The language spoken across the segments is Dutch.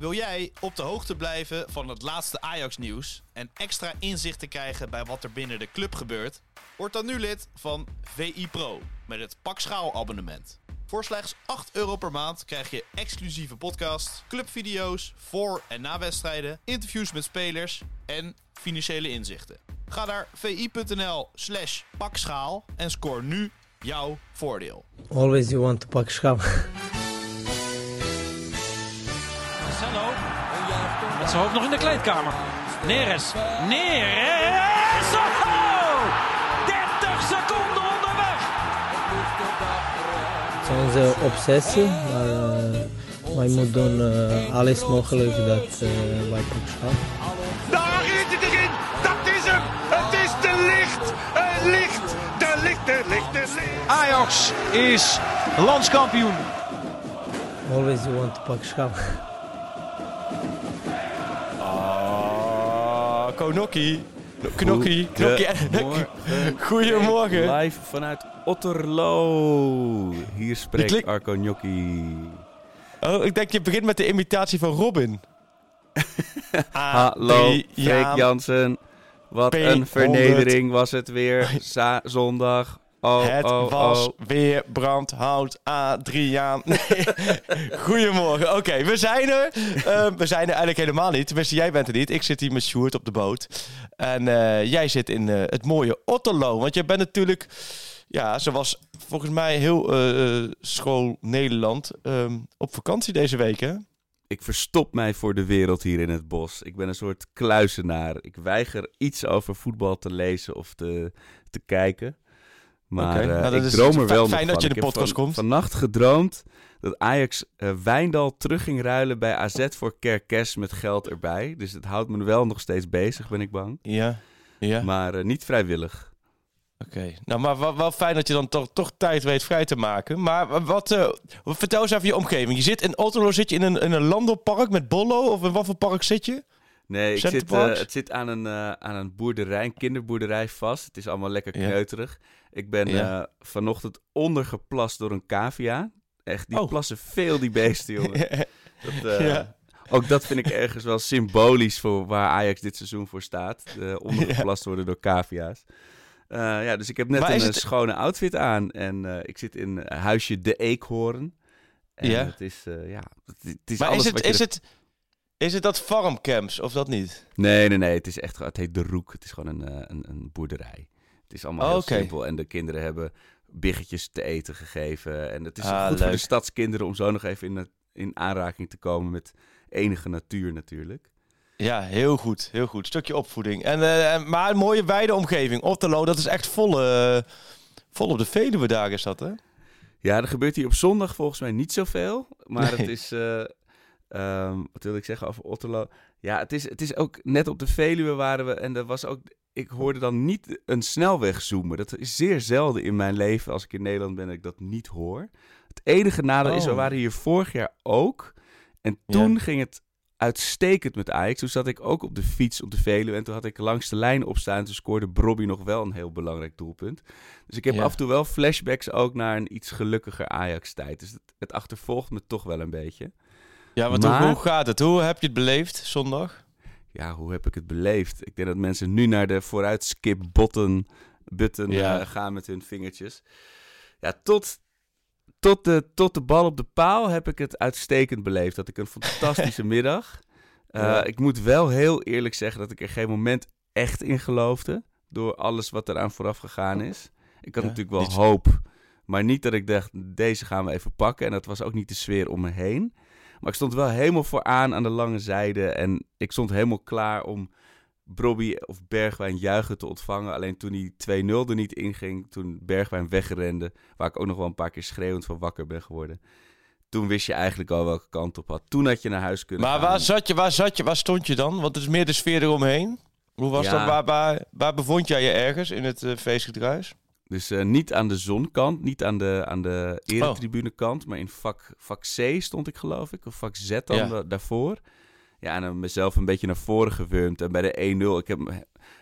Wil jij op de hoogte blijven van het laatste Ajax-nieuws en extra inzicht te krijgen bij wat er binnen de club gebeurt? Word dan nu lid van VI Pro met het Pak Schaal abonnement. Voor slechts 8 euro per maand krijg je exclusieve podcasts, clubvideo's voor en na wedstrijden, interviews met spelers en financiële inzichten. Ga naar vi.nl slash pakschaal en scoor nu jouw voordeel. Always you want to pak schap. Met zijn hoofd nog in de kleedkamer. Neres. Neres. Oh! 30 seconden onderweg. Het is onze obsessie, maar uh, wij moeten doen uh, alles mogelijk dat uh, wij pak schap. Daar is het erin! Dat is hem! Het is de licht! Het licht! De licht, de licht, de licht! Ajax is landskampioen. Always you want to pak schap. Ah, Konokkie. Knokkie. Knokkie. Goedemorgen. Live vanuit Otterlo. Hier spreekt klik- Arco Gnocchi. Oh, ik denk je begint met de imitatie van Robin. Hallo, Freek Jansen. Wat een P100. vernedering was het weer. Zondag. Oh, het oh, was oh. weer brandhout Adriaan. Nee. Goedemorgen. Oké, we zijn er. Eh, we zijn er eigenlijk helemaal niet. Tenminste, jij bent er niet. Ik zit hier met Sjoerd op de boot. En eh, jij zit in eh, het mooie Otterlo. Want je bent natuurlijk, ja, zoals volgens mij heel school Nederland, ehm, op vakantie deze week, hè? Ik verstop mij voor de wereld hier in het bos. Ik ben een soort kluizenaar. Ik weiger iets over voetbal te lezen of te, te kijken. Maar eh, nou, dat ik is droom er fijn- wel fijn nog dat je in de Ik heb podcast van- komt. Vannacht gedroomd dat Ajax eh, Wijndal terug ging ruilen bij AZ voor Kerkes met geld erbij. Dus het houdt me wel nog steeds bezig, ben ik bang. Ja. Ja. Maar eh, niet vrijwillig. Oké, nou maar wel, wel fijn dat je dan toch, toch tijd weet vrij te maken. Maar wat, eh, vertel eens even je omgeving. Je zit in Otterlo, zit je in een, in een landbouwpark met Bollo? Of in wat voor park zit je? Nee, ik zit, eh, het zit aan een, eh, aan een boerderij, een kinderboerderij vast. Het is allemaal lekker kneuterig. Ik ben eh, vanochtend ondergeplast door een cavia. Echt, die Oh. plassen veel, die beesten, jongen. Dat. Ook dat vind ik ergens wel symbolisch voor waar Ajax dit seizoen voor staat. Ondergeplast worden door cavia's. Ja, dus ik heb net een het- schone outfit aan. En ik zit in huisje De Eekhoorn. En Ja. het is, eh, ja, het, is maar alles is wat het, je is, het, is het dat farmcamps of dat niet? Nee, nee, nee. Het is echt, het heet De Roek. Het is gewoon een, eh, een, een boerderij. Het is allemaal Oh, heel simpel. En de kinderen hebben biggetjes te eten gegeven. En het is Ah, goed voor de stadskinderen om zo nog even in, in aanraking te komen met enige natuur natuurlijk. Ja, heel goed. Heel goed. Stukje opvoeding. En, eh, maar een mooie wijde omgeving. Otterlo, dat is echt vol, eh, vol op de Veluwe daar is dat, hè? Ja, er gebeurt hier op zondag volgens mij niet zoveel. Maar Nee. het is... ehm, wat wil ik zeggen over Otterlo? Ja, het is, het is ook net op de Veluwe waren we... En er was ook... Ik hoorde dan niet een snelweg zoomen. Dat is zeer zelden in mijn leven als ik in Nederland ben dat ik dat niet hoor. Het enige nadeel is, we Oh. waren hier vorig jaar ook. En toen ging het uitstekend met Ajax. Toen zat ik ook op de fiets op de Veluwe. En toen had ik langs de lijn opstaan. Toen scoorde Brobby nog wel een heel belangrijk doelpunt. Dus ik heb Ja. af en toe wel flashbacks ook naar een iets gelukkiger Ajax-tijd. Dus het, het achtervolgt me toch wel een beetje. Ja, want Maar- hoe, hoe gaat het? Hoe heb je het beleefd zondag? Ja, hoe heb ik het beleefd? Ik denk dat mensen nu naar de vooruit skip button, Ja. eh, gaan met hun vingertjes. Ja, tot, tot, de, tot de bal op de paal heb ik het uitstekend beleefd. Dat ik een fantastische middag. Eh, Ja. Ik moet wel heel eerlijk zeggen dat ik er geen moment echt in geloofde. Door alles wat eraan vooraf gegaan is. Ik had Ja, natuurlijk wel hoop. Maar niet dat ik dacht, deze gaan we even pakken. En dat was ook niet de sfeer om me heen. Maar ik stond wel helemaal vooraan aan de lange zijde. En ik stond helemaal klaar om Brobby of Bergwijn juichen te ontvangen. Alleen toen die 2-0 er niet inging, toen Bergwijn wegrende... waar ik ook nog wel een paar keer schreeuwend van wakker ben geworden... toen wist je eigenlijk al welke kant op had. Toen had je naar huis kunnen Maar gaan. waar zat je, waar zat je, waar stond je dan? Want het is meer de sfeer eromheen. Hoe was Ja. dat? Waar, waar, waar bevond jij je ergens in het uh, feestgedruis? Dus eh, niet aan de zonkant, niet aan de, aan de eretribunekant... maar in vak, vak C stond ik geloof ik, of vak Z dan Ja. da- daarvoor... Ja, en dan mezelf een beetje naar voren gewurmd. En bij de 1-0, ik heb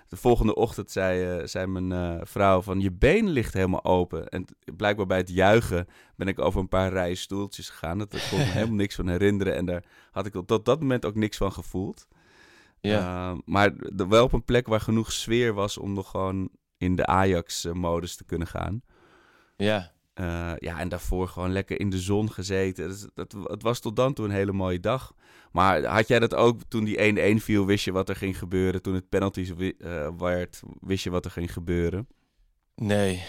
de volgende ochtend zei, eh, zei mijn eh, vrouw van je been ligt helemaal open. En blijkbaar bij het juichen ben ik over een paar rijen stoeltjes gegaan. Dat, kon me helemaal niks van herinneren. En daar had ik tot dat moment ook niks van gevoeld. Ja. Uh, maar wel op een plek waar genoeg sfeer was om nog gewoon in de Ajax-modus te kunnen gaan. ja. Uh, ja, en daarvoor gewoon lekker in de zon gezeten. Dus dat, het was tot dan toe een hele mooie dag. Maar had jij dat ook toen die 1-1 viel? Wist je wat er ging gebeuren? Toen het penalties wi- uh, werd, wist je wat er ging gebeuren? Nee.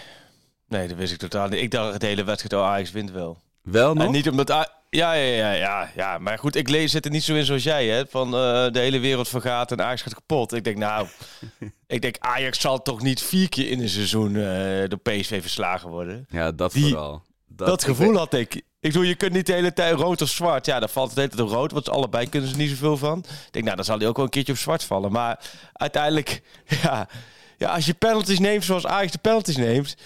Nee, dat wist ik totaal niet. Ik dacht de hele wedstrijd, oh Ajax wint wel. Wel nog? En niet omdat... Ja, ja, ja, ja, ja. Maar goed, ik lees zit er niet zo in zoals jij, hè. Van uh, de hele wereld vergaat en Ajax gaat kapot. Ik denk, nou... ik denk, Ajax zal toch niet vier keer in een seizoen uh, door PSV verslagen worden. Ja, dat Die, vooral. Dat, dat gevoel had ik. Ik bedoel, je kunt niet de hele tijd rood of zwart. Ja, dan valt het hele tijd op rood, want allebei kunnen ze niet zoveel van. Ik denk, nou, dan zal hij ook wel een keertje op zwart vallen. Maar uiteindelijk, ja, ja als je penalties neemt zoals Ajax de penalties neemt...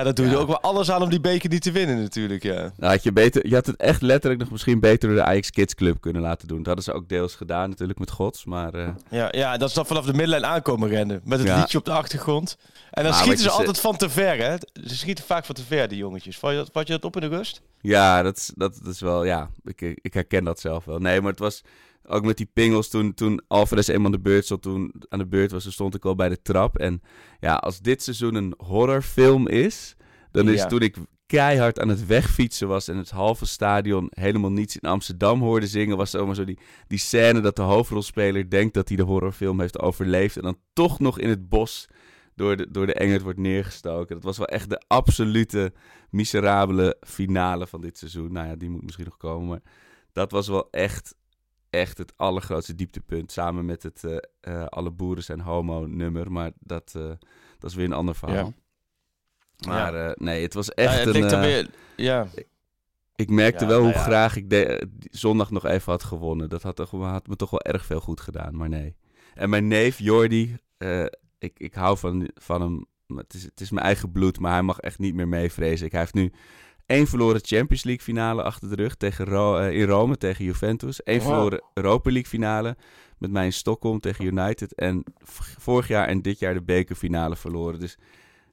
Ja, dat doe je Ja. ook wel alles aan om die beker niet te winnen natuurlijk, ja. Nou, had je, beter, je had het echt letterlijk nog misschien beter door de Ajax Kids Club kunnen laten doen. Dat hadden ze ook deels gedaan natuurlijk met Gods, maar... uh, Ja, ja, dat is dan vanaf de middenlijn aankomen rennen. Met het Ja. liedje op de achtergrond. En dan Maar schieten wat ze altijd van te ver, hè. Ze schieten vaak van te ver, die jongetjes. Vat je dat, vat je dat op in de rust? Ja, dat is, dat, dat is wel, ja, ik, ik herken dat zelf wel. Nee, maar het was ook met die pingels toen, toen Alvarez eenmaal aan de beurt stond, toen aan de beurt was, toen stond ik al bij de trap. En ja, als dit seizoen een horrorfilm is, dan is Ja. toen ik keihard aan het wegfietsen was en het halve stadion helemaal niets in Amsterdam hoorde zingen, was zomaar zo die, die scène dat de hoofdrolspeler denkt dat hij de horrorfilm heeft overleefd en dan toch nog in het bos door de, door de Engert wordt neergestoken. Dat was wel echt de absolute miserabele finale van dit seizoen. Nou ja, die moet misschien nog komen, maar dat was wel echt, echt het allergrootste dieptepunt. Samen met het eh, eh, Alle boeren zijn homo nummer, maar dat, eh, dat is weer een ander verhaal. Maar eh, nee, het was Ja, echt het een... weer... Ja. ik merkte Ja, wel nou hoe ja. graag ik de, zondag nog even had gewonnen. Dat had, toch- had me toch wel erg veel goed gedaan, maar nee. En mijn neef Jordi, eh, ik, ik hou van, van hem. maar Het is, het is mijn eigen bloed, maar hij mag echt niet meer mee, vrees ik. Hij heeft nu één verloren Champions League finale achter de rug tegen Ro- eh, in Rome tegen Juventus. Eén Wow. verloren Europa League finale met mij in Stockholm tegen United. En vorig jaar en dit jaar de bekerfinale verloren. Dus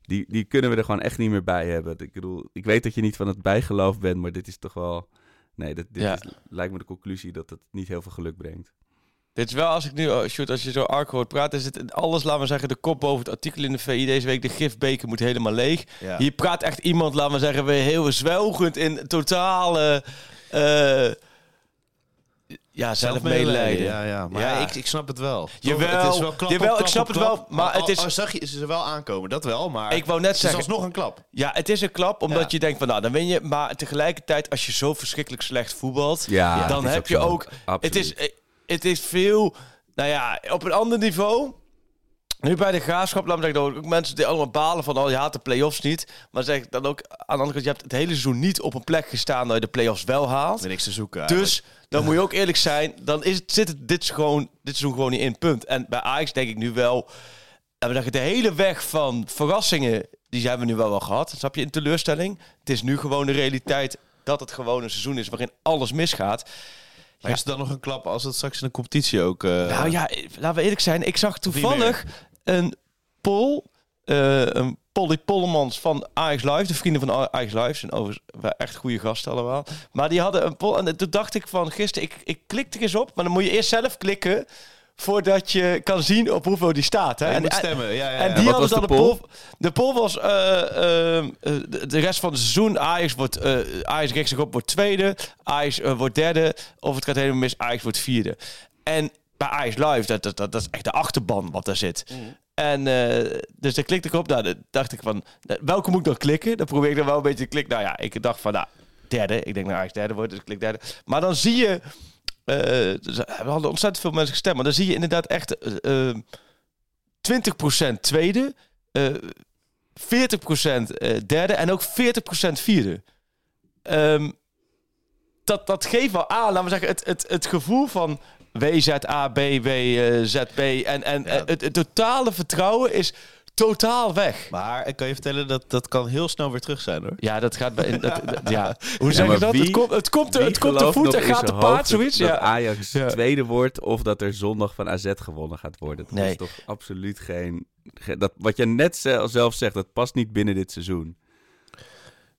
die, die kunnen we er gewoon echt niet meer bij hebben. Ik bedoel, ik weet dat je niet van het bijgeloof bent, maar dit is toch wel... Nee, dit, dit Ja. is- lijkt me de conclusie dat het niet heel veel geluk brengt. Dit is wel, als ik nu, oh, shoot, als je zo arc hoort praten, is het in alles, laten we zeggen, de kop boven het artikel in de VI deze week. De gifbeker moet helemaal leeg. Ja. Hier praat echt iemand, laten we zeggen, weer heel zwelgend in totale... eh ja, zelfmedelijden. Ja, ja. Maar Ja. Ik, ik snap het wel. Jawel, het is wel klap ik snap het wel, maar het is- zag je ze wel aankomen, dat wel. Maar Ik wou net het is zeggen, alsnog een klap. ja, het is een klap, omdat Ja. je denkt van, nou, dan win je. Maar tegelijkertijd, als je zo verschrikkelijk slecht voetbalt, Ja, dan is heb je ook... Het is, eh, het is veel, nou ja, op een ander niveau. Nu bij de graafschap, laat me zeggen, ook mensen die allemaal balen van, oh, je haat de play-offs niet. Maar zeg dan ook aan de andere kant, je hebt het hele seizoen niet op een plek gestaan dat je de play-offs wel haalt. Er niks te zoeken. Dus dan moet je ook eerlijk zijn, dan is het, zit het dit, gewoon, dit seizoen gewoon niet in, punt. En bij Ajax denk ik nu wel, we zeggen, de hele weg van verrassingen, die hebben we nu wel wel gehad. Snap je, in teleurstelling. Het is nu gewoon de realiteit dat het gewoon een seizoen is waarin alles misgaat. Maar is er dan nog een klap als het straks in de competitie ook... eh, Nou ja, laten we eerlijk zijn. Ik zag toevallig een poll. eh, een Polly Pollemans van Ajax Live. De vrienden van Ajax Live. Zijn overigens echt goede gasten allemaal. Maar die hadden een poll. En toen dacht ik van gisteren, ik, ik klikte er eens op. Maar dan moet je eerst zelf klikken. Voordat je kan zien op hoeveel die staat. Hè? je En- moet en- stemmen. Ja, ja, en die hadden was dan de poll? poll. De poll was eh, eh, eh, de, rest van het seizoen. Ajax wordt eh Ajax richt zich op, wordt tweede. Ajax wordt derde. Of het gaat helemaal mis. Ajax wordt vierde. En bij Ajax Live, dat, dat, dat, dat is echt de achterban wat daar zit. En eh, dus daar klikte ik op. Nou, dan dacht ik van, eh, welke moet ik dan klikken? Dan probeer ik dan wel een beetje te klikken. Nou ja, ik dacht van, nou, derde. Ik denk dat Ajax derde wordt, dus ik klik derde. Maar dan zie je, we hadden ontzettend veel mensen gestemd. Maar dan zie je inderdaad echt eh, eh, 20% tweede, eh 40% eh, derde en ook 40% vierde. Ehm, dat, dat geeft wel aan, laten we zeggen, het, het, het gevoel van WZA, eh, ZB. En, en eh, het, het totale vertrouwen is totaal weg. Maar ik kan je vertellen, dat, dat kan heel snel weer terug zijn hoor. Ja, dat gaat bij. dat- dat- ja. Hoe zeg je dat? wie- het komt, het komt, het komt te gelooft voet en gaat hoofd paard, zoiets. Dat Ja. Ajax Ja. tweede wordt of dat er zondag van AZ gewonnen gaat worden. Dat Nee. is toch absoluut geen... ge- Dat, wat je net ze- zelf zegt, dat past niet binnen dit seizoen.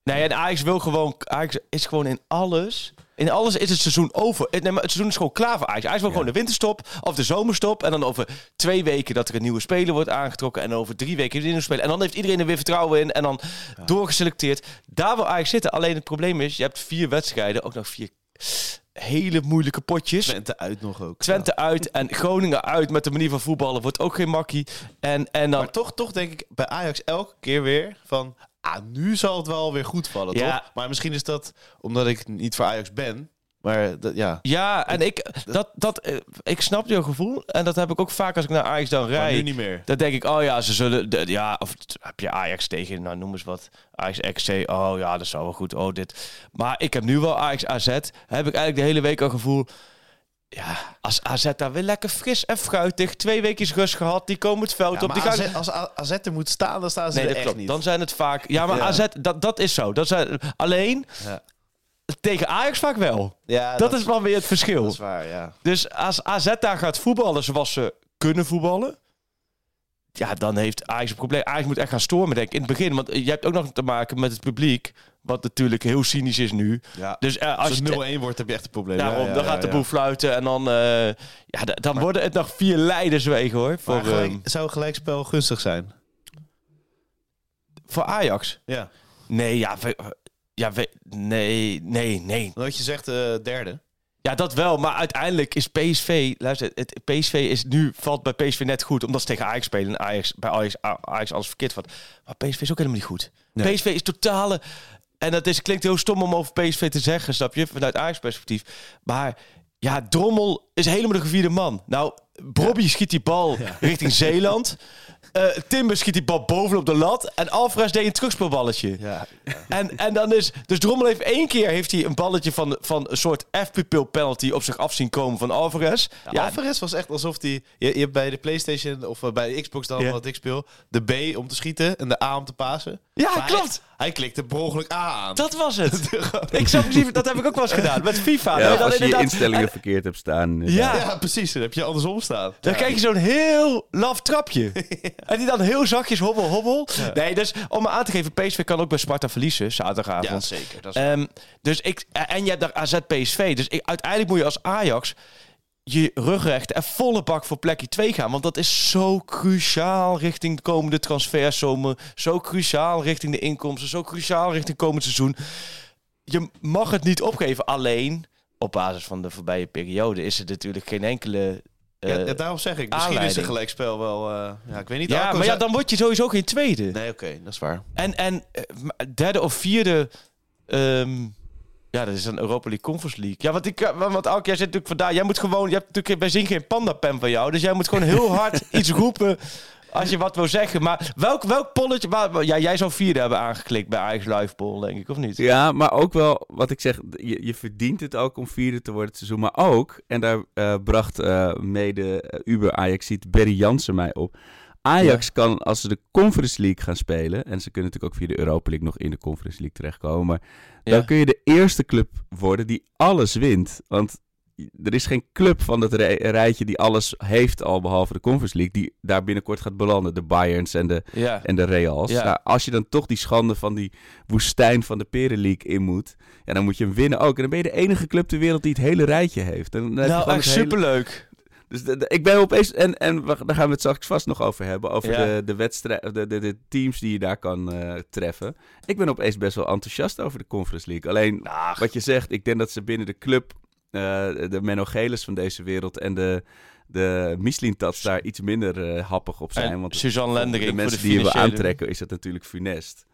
Nee, en Ajax wil gewoon. Ajax is gewoon in alles. In alles is het seizoen over. Eh, Nee, maar het seizoen is gewoon klaar voor Ajax. Ajax wil gewoon de winterstop of de zomerstop. En dan over twee weken dat er een nieuwe speler wordt aangetrokken. En over drie weken een nieuwe speler. En dan heeft iedereen er weer vertrouwen in. En dan doorgeselecteerd. Daar wil Ajax zitten. Alleen het probleem is, je hebt vier wedstrijden. Ook nog vier hele moeilijke potjes. Twente uit nog ook. Twente uit en Groningen uit met de manier van voetballen wordt ook geen makkie. En, en dan... Maar toch, toch denk ik bij Ajax elke keer weer van... Ah, nu zal het wel weer goed vallen, Ja. toch? Maar misschien is dat omdat ik niet voor Ajax ben. Maar dat, ja, Ja, en ik, dat, dat, eh, ik snap jouw gevoel. En dat heb ik ook vaak als ik naar Ajax dan maar rijd. nu niet meer. Dan denk ik, oh ja, ze zullen... de- ja, of heb je Ajax tegen, nou noem eens wat. Ajax XC, oh ja, dat zou wel goed. Oh, dit. Maar ik heb nu wel Ajax AZ. Heb ik eigenlijk de hele week al gevoel... Ja, als AZ daar weer lekker fris en fruitig. Twee weken rust gehad, die komen het veld Ja, op. Die gaan... Als AZ er moet staan, dan staan ze Nee, er echt klopt. niet. Dan zijn het vaak... Ja, maar Ja. AZ, dat, dat is zo. Dat zijn, alleen, Ja. tegen Ajax vaak wel. Ja, Dat, is wel weer het verschil. dat is waar, ja. Dus als AZ daar gaat voetballen zoals ze kunnen voetballen... Ja, dan heeft Ajax een probleem. Ajax moet echt gaan stormen, denk ik, in het begin. Want je hebt ook nog te maken met het publiek. Wat natuurlijk heel cynisch is nu. ja. Dus eh, als Als je... het 0-1 wordt, heb je echt een probleem. Daarom, Ja, ja, dan gaat de boel fluiten. En dan, eh, ja, dan worden het nog vier leiderswegen, hoor. Voor, gelijk- ehm, zou gelijkspel gunstig zijn? voor Ajax. Ja. Nee, ja... we- ja, we- nee, nee, nee. Wat je zegt, eh, derde. Ja, dat wel. Maar uiteindelijk is PSV... Luister, het, PSV is nu, valt bij PSV net goed. Omdat ze tegen Ajax spelen. En Ajax, bij Ajax, Ajax alles verkeerd valt. Maar PSV is ook helemaal niet goed. Nee. PSV is totale... En dat is, klinkt heel stom om over PSV te zeggen, snap je? Vanuit Ajax perspectief. Maar ja, Drommel is helemaal de gevierde man. Nou, Bobby schiet die bal richting Zeeland. Eh Timber schiet die bal bovenop de lat. En Alvarez deed een terugspeelballetje. Ja. En, en dan is... Dus Drommel heeft één keer heeft hij een balletje van, van een soort F-pupil penalty op zich af zien komen van Alvarez. Ja, Alvarez was echt alsof hij... Je, je hebt bij de Playstation of eh, bij de Xbox dan, Ja. wat ik speel... de B om te schieten en de A om te pasen. Ja, Maar klopt. Hij, hij klikte per ongeluk A aan. Dat was het. ik zag precies, dat heb ik ook wel eens gedaan met FIFA. Ja, Nee, dan als je je instellingen en- verkeerd hebt staan. Ja. Ja, precies. Dan heb je andersom staan. Dan krijg je zo'n heel laf trapje. En die dan heel zachtjes hobbel, hobbel. Nee, dus om me aan te geven, PSV kan ook bij Sparta verliezen, zaterdagavond. Ja, zeker. Dat is Ehm, dus ik, en je hebt daar AZ PSV. Dus ik, uiteindelijk moet je als Ajax je rugrecht en volle bak voor plekje 2 gaan. Want dat is zo cruciaal richting de komende transferzomer. Zo cruciaal richting de inkomsten. Zo cruciaal richting komend seizoen. Je mag het niet opgeven. Alleen, op basis van de voorbije periode, is er natuurlijk geen enkele... eh, ja, daarom zeg ik, misschien is een gelijkspel wel... eh, ja, ik weet niet. ja, Arco maar ja, dan word je sowieso geen tweede. Nee, oké, dat is waar. En, en eh, derde of vierde. ehm, ja, dat is een Europa League Conference League. Ja, want, ik, want Alk, jij zit natuurlijk vandaar. Jij moet gewoon. Je hebt natuurlijk bij zin geen panda-pen van jou. Dus jij moet gewoon heel hard iets roepen. Als je wat wil zeggen. Maar welk, welk polletje. Waar, ja, jij zou vierde hebben aangeklikt bij Ajax Live Poll, denk ik, of niet? Ja, maar ook wel wat ik zeg, je, je verdient het ook om vierde te worden het seizoen. Maar ook, en daar eh, bracht eh, mede eh, Uber Ajaxiet Berry Jansen mij op. Ajax kan, als ze de Conference League gaan spelen, en ze kunnen natuurlijk ook via de Europa League nog in de Conference League terechtkomen, maar Ja. dan kun je de eerste club worden die alles wint. Want er is geen club van dat rij- rijtje die alles heeft al, behalve de Conference League, die daar binnenkort gaat belanden. De Bayerns en de Ja. en de Reals. Ja. Nou, als je dan toch die schande van die woestijn van de Peren League in moet, ja, dan moet je hem winnen ook. En dan ben je de enige club ter wereld die het hele rijtje heeft. En dan Nou, echt hele- superleuk. Dus de- de- ik ben opeens, en, en we- daar gaan we het straks vast nog over hebben, over Ja. de, de, wedstrijd, de, de, teams die je daar kan eh, treffen. Ik ben opeens best wel enthousiast over de Conference League. Alleen, Ach. wat je zegt, ik denk dat ze binnen de club, de Menno Gelis van deze wereld en de, de Michelin-tats daar iets minder eh, happig op zijn. En want Suzanne voor Lendering de voor mensen de die je wil financiële- aantrekken, is dat natuurlijk funest.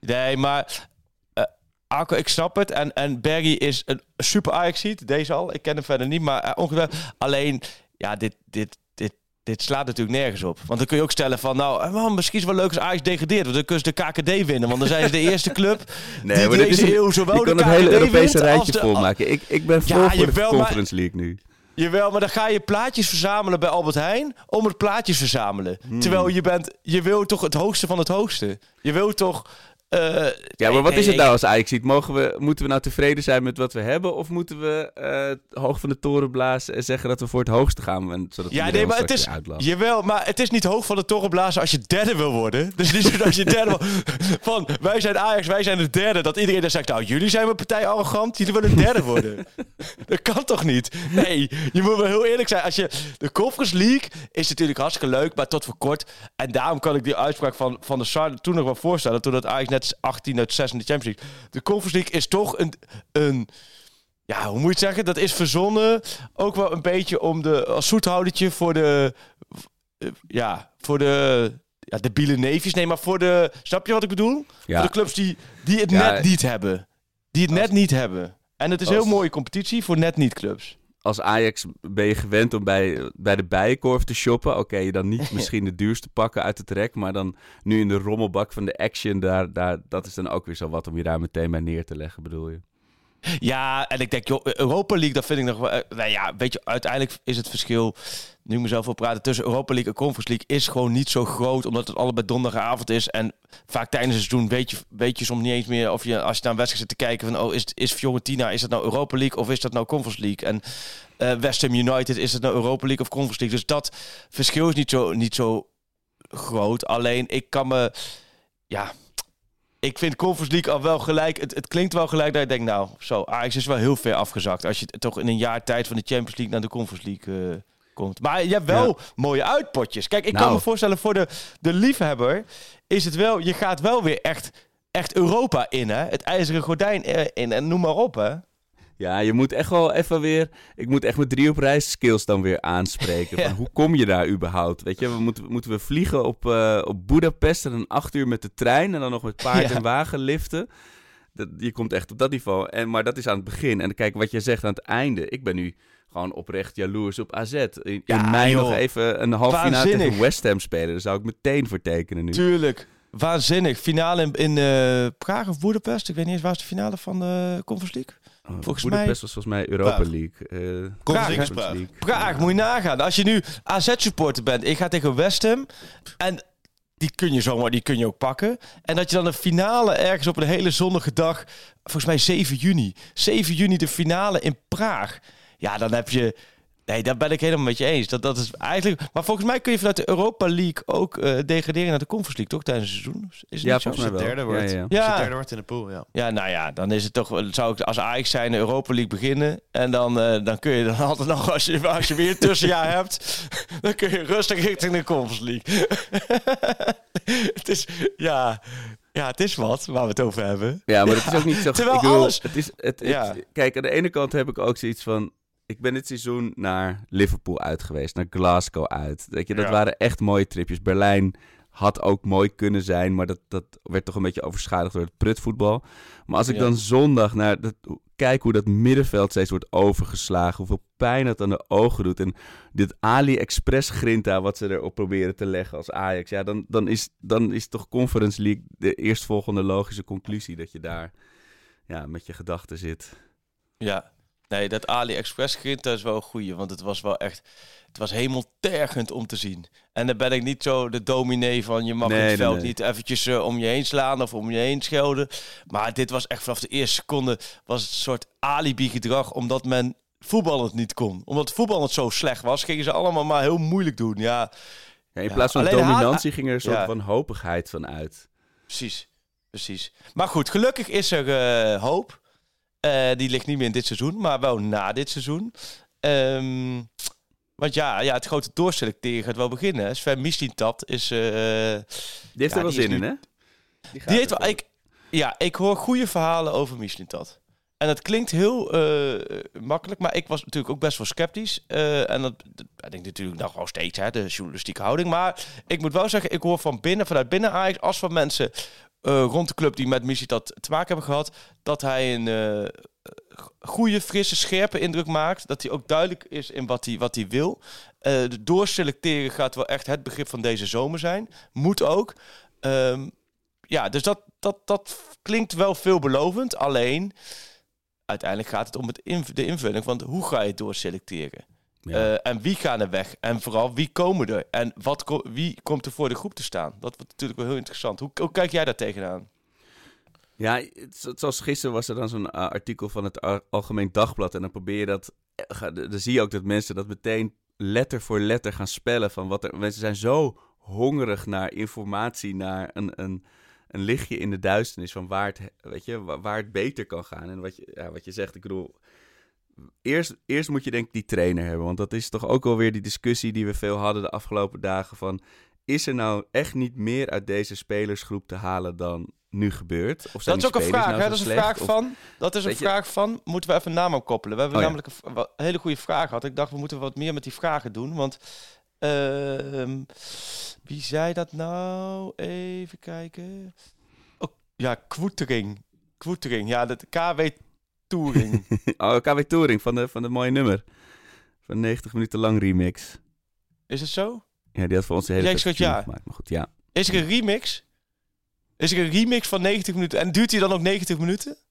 Nee, maar eh Arco, ik snap het. En, en Barry is een super ajax deze al. Ik ken hem verder niet, maar uh, ongeveer. Alleen, ja, dit, dit, dit, slaat natuurlijk nergens op. Want dan kun je ook stellen van, nou, eh, man, misschien is het wel leuk als Ajax degradeert. Want dan kunnen ze de KKD winnen. Want dan zijn ze de eerste club Nee, die maar deze is een- eeuw zowel je de kan het KKD hele Europese rijtje de- volmaken. Ik, ik ben Ja, voor voor de maar- Conference League nu. Jawel, maar dan ga je plaatjes verzamelen bij Albert Heijn om het plaatjes verzamelen. Hmm. Terwijl je bent, je wil toch het hoogste van het hoogste. Je wil toch. Eh, Ja, maar wat is het nou als Ajax ziet? Mogen we, moeten we nou tevreden zijn met wat we hebben? Of moeten we eh, hoog van de toren blazen en zeggen dat we voor het hoogste gaan? En, zodat Ja, nee, maar het is. Jawel, maar het is niet hoog van de toren blazen als je derde wil worden. Dus niet zo als je derde wil. Van wij zijn Ajax, wij zijn de derde. Dat iedereen dan zegt: Nou, jullie zijn mijn partij arrogant, jullie willen derde worden. dat kan toch niet? Nee, je moet wel heel eerlijk zijn. Als je, de Conference League is natuurlijk hartstikke leuk, maar tot voor kort. En daarom kan ik die uitspraak van, van de Sar toen nog wel voorstellen. Toen dat Ajax net 18 uit 6 in de Champions League. De Conference League is toch een. een ja, hoe moet je het zeggen? Dat is verzonnen ook wel een beetje om de als zoethoudertje voor de ja, voor de ja, de biele neefjes. Nee, maar voor de snap je wat ik bedoel? Ja. Voor de clubs die die het Ja. net niet hebben. Die het net niet hebben. En het is een heel mooie competitie voor net niet clubs. Als Ajax ben je gewend om bij, bij de bijenkorf te shoppen. Oké, je dan niet misschien de duurste pakken uit het rek. Maar dan nu in de rommelbak van de action. Daar, daar, dat is dan ook weer zo wat om je daar meteen bij neer te leggen, bedoel je? Ja, en ik denk, joh, Europa League, dat vind ik nog wel... eh, Nou ja, weet je, uiteindelijk is het verschil... Nu ik mezelf wil praten, tussen Europa League en Conference League... is gewoon niet zo groot, omdat het allebei donderdagavond is. En vaak tijdens het seizoen weet je, weet je soms niet eens meer... of je, als je naar een wedstrijd zit te kijken van... oh, is, is Fiorentina, is dat nou Europa League of is dat nou Conference League? En eh West Ham United, is het nou Europa League of Conference League? Dus dat verschil is niet zo, niet zo groot. Alleen, ik kan me... Ja, ik vind Conference League al wel gelijk. Het, het klinkt wel gelijk dat ik denk, nou, zo, Ajax is wel heel ver afgezakt. Als je toch in een jaar tijd van de Champions League naar de Conference League eh, komt. Maar je hebt wel mooie uitpotjes. Kijk, ik kan Nou. me voorstellen voor de, de liefhebber is het wel, je gaat wel weer echt, echt Europa in, hè? Het ijzeren gordijn eh, in en noem maar op, hè? Ja, je moet echt wel even weer... Ik moet echt mijn drie op reis skills dan weer aanspreken. Ja. Van, hoe kom je daar überhaupt? Weet je, we moeten, moeten we vliegen op, eh op Budapest en dan acht uur met de trein... en dan nog met paard Ja. en wagen liften. Dat, je komt echt op dat niveau. En, maar dat is aan het begin. En kijk, wat je zegt aan het einde. Ik ben nu gewoon oprecht jaloers op AZ. In, Ja, in joh. nog even een half finale tegen West Ham spelen. Daar zou ik meteen voor tekenen nu. Tuurlijk. Waanzinnig. Finale in, in eh, Praag of Boedapest. Ik weet niet eens waar is de finale van de Conference League. Oh, volgens mij- was volgens mij Europa Praag. League. Eh, Praag, League is Praag. League. Praag, moet je nagaan. Als je nu AZ-supporter bent, ik ga tegen West Ham. En die kun je zomaar, die kun je ook pakken. En dat je dan een finale ergens op een hele zonnige dag, volgens mij 7 juni. 7 juni de finale in Praag. Ja, dan heb je... Nee, daar ben ik helemaal met je eens. Dat, dat is eigenlijk... Maar volgens mij kun je vanuit de Europa League ook eh, degraderen naar de Conference League, toch? Tijdens het seizoen. Is het Ja, volgens mij wel. derde wordt. Ja, ja. Ja. Als je derde wordt in de pool, ja. Ja, nou ja, dan is het toch, zou ik als Ajax zijn de Europa League beginnen. En dan, eh, dan kun je dan altijd nog, als je, als je weer een tussenjaar hebt, dan kun je rustig richting de Conference League. het is, ja, ja, het is wat waar we het over hebben. Ja, maar het is ook niet zo... Terwijl ik bedoel, alles- Het is, het, het- Ja. Kijk, aan de ene kant heb ik ook zoiets van... Ik ben dit seizoen naar Liverpool uit geweest, naar Glasgow uit. Weet je, dat Ja. waren echt mooie tripjes. Berlijn had ook mooi kunnen zijn, maar dat, dat werd toch een beetje overschaduwd door het prutvoetbal. Maar als ik Ja. dan zondag naar dat, kijk hoe dat middenveld steeds wordt overgeslagen, hoeveel pijn dat aan de ogen doet. En dit AliExpress grinta wat ze erop proberen te leggen als Ajax. Ja, dan, dan, is, dan is toch Conference League de eerstvolgende logische conclusie dat je daar ja, met je gedachten zit. Ja, nee, dat AliExpress grind, dat is wel een goeie, want het was wel echt, het was hemeltergend om te zien. En dan ben ik niet zo de dominee van, je mag Nee, het veld nee. niet eventjes eh, om je heen slaan of om je heen schelden. Maar dit was echt vanaf de eerste seconde, was het een soort alibi-gedrag, omdat men voetballend niet kon. Omdat voetballend zo slecht was, gingen ze allemaal maar heel moeilijk doen. Ja, Ja, in Ja, plaats van dominantie ging er een soort Ja. van hopigheid van uit. precies. Precies. Maar goed, gelukkig is er eh, hoop. Eh, die ligt niet meer in dit seizoen, maar wel na dit seizoen. Ehm, want ja, ja, het grote doorselecteren gaat wel beginnen. Sven Mislintat is... eh, Die heeft Ja, er wel zin in, hè? Die, gaat die heeft wel... Ik, ja, ik hoor goede verhalen over Mislintat. En dat klinkt heel eh, makkelijk, maar ik was natuurlijk ook best wel sceptisch. Eh, en dat, dat ben ik natuurlijk nog wel steeds, hè, de journalistieke houding. Maar ik moet wel zeggen, ik hoor van binnen, vanuit binnen Ajax, als van mensen eh, rond de club die met Mislintat te maken hebben gehad, dat hij een eh, goede, frisse, scherpe indruk maakt. Dat hij ook duidelijk is in wat hij, wat hij wil. Eh doorselecteren gaat wel echt het begrip van deze zomer zijn. Moet ook. Ehm, ja, dus dat, dat, dat klinkt wel veelbelovend. Alleen, uiteindelijk gaat het om het de invulling. Want hoe ga je doorselecteren? Ja. Eh, en wie gaan er weg? En vooral, wie komen er? En wat ko- wie komt er voor de groep te staan? Dat wordt natuurlijk wel heel interessant. Hoe, hoe kijk jij daar tegenaan? Ja, zoals gisteren was er dan zo'n eh, artikel van het Al- Algemeen Dagblad. En dan probeer je dat. eh, Dan zie je ook dat mensen dat meteen letter voor letter gaan spellen. Van wat er, mensen zijn zo hongerig naar informatie, naar een, een, een lichtje in de duisternis. Van waar het, weet je, wa- waar het beter kan gaan. En wat je, ja, wat je zegt, ik bedoel. Eerst, eerst moet je denk ik die trainer hebben. Want dat is toch ook alweer die discussie die we veel hadden de afgelopen dagen. Van is er nou echt niet meer uit deze spelersgroep te halen dan nu gebeurt? Of zijn Dat is ook een vraag, nou hè? Dat is een vraag Of- van. Dat is een je- vraag van. Moeten we even een naam op koppelen? We hebben Oh ja. namelijk een, hele goede vraag gehad. Ik dacht, we moeten wat meer met die vragen doen. Want. ehm, wie zei dat nou? Even kijken. Oh, ja, Kwoetering. Kwoetering. Ja, de KW Touring. Oh, KW Touring van de, van de mooie nummer. Van 90 minuten lang remix. is het zo? Ja, die had voor ons de hele tijd ja. gemaakt. Maar goed, ja. Is er een remix? Is er een remix van 90 minuten? En duurt die dan ook 90 minuten?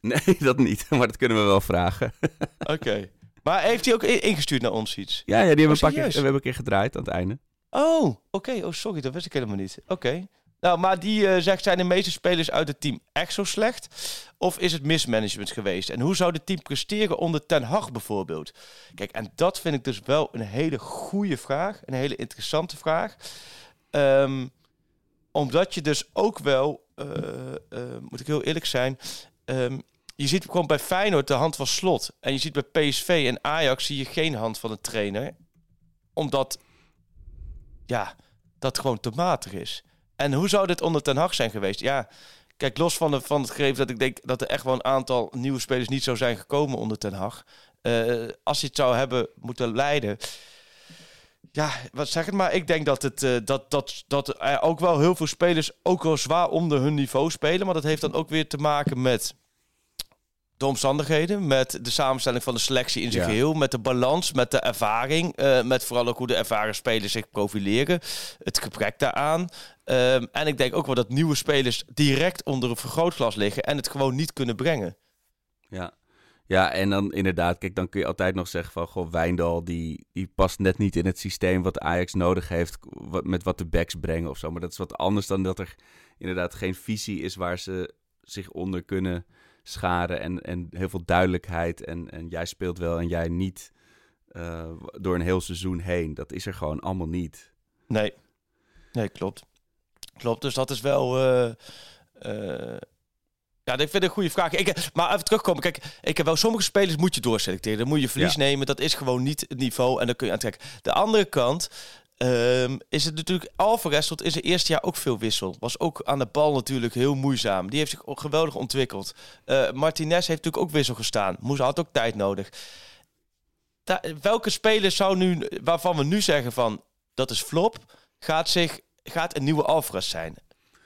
Nee, dat niet. Maar dat kunnen we wel vragen. Oké. Maar heeft hij ook ingestuurd naar ons iets? Ja, ja die hebben we, Oh, een paar keer, serieus? we hebben een keer gedraaid aan het einde. Oh, oké. Oh, sorry, dat wist ik helemaal niet. Oké. Nou, maar die eh, zegt, zijn de meeste spelers uit het team echt zo slecht? Of is het mismanagement geweest? En hoe zou het team presteren onder Ten Hag bijvoorbeeld? Kijk, en dat vind ik dus wel een hele goede vraag. Een hele interessante vraag. Ehm, omdat je dus ook wel, eh, eh, moet ik heel eerlijk zijn... ehm, je ziet gewoon bij Feyenoord de hand van Slot. En je ziet bij PSV en Ajax zie je geen hand van een trainer. Omdat, ja, dat gewoon te matig is. En hoe zou dit onder Ten Hag zijn geweest? Ja, kijk, los van, de, van het gegeven dat ik denk dat er echt wel een aantal nieuwe spelers niet zou zijn gekomen onder Ten Hag. Eh, als hij het zou hebben moeten leiden. Ja, wat zeg het maar. Ik denk dat, het, eh, dat, dat, dat er ook wel heel veel spelers ook wel zwaar onder hun niveau spelen. Maar dat heeft dan ook weer te maken met de omstandigheden, met de samenstelling van de selectie in zijn Ja. geheel, met de balans, met de ervaring, eh, met vooral ook hoe de ervaren spelers zich profileren, het gebrek daaraan. Ehm, en ik denk ook wel dat nieuwe spelers direct onder een vergrootglas liggen en het gewoon niet kunnen brengen. Ja. Ja, en dan inderdaad, kijk, dan kun je altijd nog zeggen van, goh, Wijndal, die, die past net niet in het systeem wat Ajax nodig heeft, wat, met wat de backs brengen of zo. Maar dat is wat anders dan dat er inderdaad geen visie is waar ze zich onder kunnen scharen en, en heel veel duidelijkheid en, en jij speelt wel en jij niet eh, door een heel seizoen heen. Dat is er gewoon allemaal niet. Nee, nee, klopt. Klopt, dus dat is wel... eh, eh, ja, ik vind het een goede vraag. Ik, maar even terugkomen. Kijk, ik heb wel sommige spelers moet je doorselecteren. Dan moet je verlies Ja. nemen. Dat is gewoon niet het niveau. En dan kun je aantrekken. De andere kant ehm, is het natuurlijk... Alvarez tot in zijn eerste jaar ook veel wissel. Was ook aan de bal natuurlijk heel moeizaam. Die heeft zich ook geweldig ontwikkeld. Eh, Martinez heeft natuurlijk ook wissel gestaan. Moest had ook tijd nodig. Da- welke speler zou nu, waarvan we nu zeggen van dat is flop, gaat, zich, gaat een nieuwe Alvarez zijn?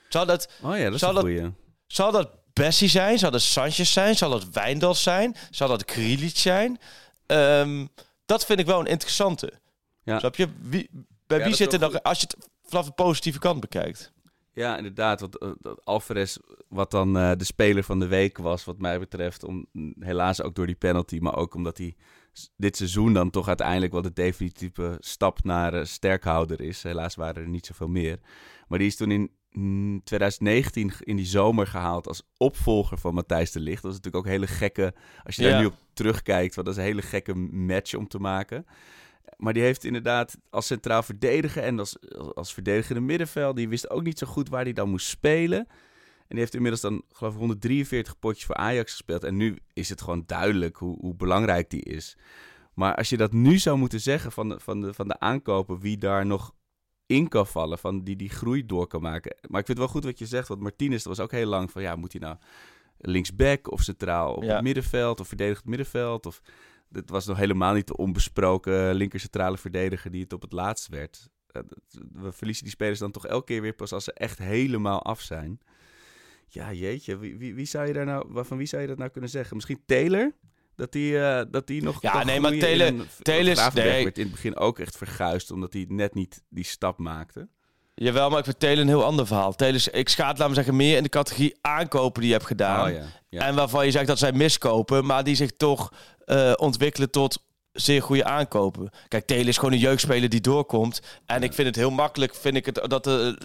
Zou dat, Oh ja, dat is Zal een dat- zal dat Bessie zijn? Zal dat Sanchez zijn? Zal dat Wijndal zijn? Zal dat Krilic zijn? Ehm, dat vind ik wel een interessante. Ja. Snap je? Wie, bij Ja, wie zit er dan, als je het vanaf de positieve kant bekijkt? Ja, inderdaad. Want, eh, dat Alvarez, wat dan eh, de speler van de week was, wat mij betreft. Om, mm, helaas ook door die penalty, maar ook omdat hij dit seizoen dan toch uiteindelijk wel de definitieve stap naar eh, sterkhouder is. Helaas waren er niet zoveel meer. Maar die is toen in mm, 2019 in die zomer gehaald als opvolger van Matthijs de Ligt. Dat is natuurlijk ook een hele gekke, als je Ja. daar nu op terugkijkt, want dat is een hele gekke match om te maken. Maar die heeft inderdaad als centraal verdediger en als, als verdedigende middenveld... die wist ook niet zo goed waar hij dan moest spelen. En die heeft inmiddels dan, geloof ik, 143 potjes voor Ajax gespeeld. En nu is het gewoon duidelijk hoe, hoe belangrijk die is. Maar als je dat nu zou moeten zeggen van de, van de, van de aankopen... wie daar nog in kan vallen, van die die groei door kan maken. Maar ik vind het wel goed wat je zegt, want Martinez was ook heel lang van... ja, moet hij nou linksback of centraal op Ja. het middenveld of verdedigend middenveld... of dit was nog helemaal niet de onbesproken linker centrale verdediger die het op het laatst werd. Eh, dat- We verliezen die spelers dan toch elke keer weer pas als ze echt helemaal af zijn. Ja, jeetje, wie, wie, wie zou je daar nou, waarvan wie zou je dat nou kunnen zeggen? Misschien Taylor? Dat die, eh, dat die nog. Ja, nee, maar Taylor- in Taylor nee. werd in het begin ook echt verguisd, omdat hij net niet die stap maakte. Jawel, maar ik Telen een heel ander verhaal. Telen is, ik schaat, laat me zeggen, meer in de categorie aankopen die je hebt gedaan. Oh ja. ja. En waarvan je zegt dat zij miskopen, maar die zich toch eh, ontwikkelen tot zeer goede aankopen. Kijk, Telen is gewoon een jeugdspeler die doorkomt. En ik vind het heel makkelijk, vind ik het, dat de...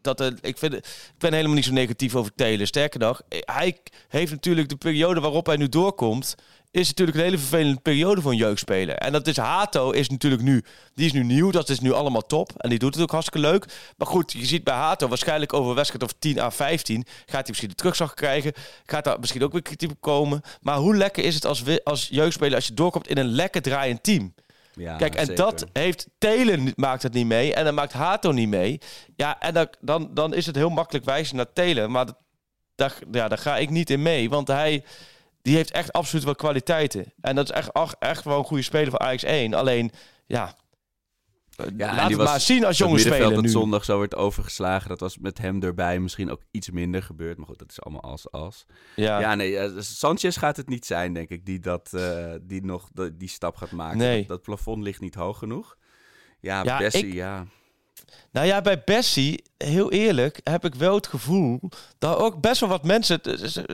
Dat ik, vind, ik ben helemaal niet zo negatief over Telen. Sterker nog, hij heeft natuurlijk de periode waarop hij nu doorkomt is natuurlijk een hele vervelende periode voor een jeugdspeler. En dat is Hato is natuurlijk nu, die is nu nieuw, dat is nu allemaal top. En die doet het ook hartstikke leuk. Maar goed, je ziet bij Hato waarschijnlijk over wedstrijd of 10 à 15 gaat hij misschien de terugslag krijgen. Gaat daar misschien ook weer kritiek op komen. Maar hoe lekker is het als, als jeugdspeler als je doorkomt in een lekker draaiend team? Ja, Kijk, en dat heeft Telen maakt het niet mee. En dan maakt Hato niet mee. Ja, en dan, dan, dan is het heel makkelijk wijzen naar Telen. Maar dat, daar, ja, daar ga ik niet in mee. Want hij die heeft echt absoluut wel kwaliteiten. En dat is echt, echt wel een goede speler voor Ajax 1. Alleen, ja, ja, Laat het maar zien als jonge speler dat zondag zo werd overgeslagen. Dat was met hem erbij misschien ook iets minder gebeurd. Maar goed, dat is allemaal als als. Ja, ja nee, uh, Sanchez gaat het niet zijn, denk ik, die, dat, uh, die nog die stap gaat maken. Nee. Dat, plafond ligt niet hoog genoeg. Ja, ja Bessie, ja. Nou ja, bij Bessie, heel eerlijk, heb ik wel het gevoel dat ook best wel wat mensen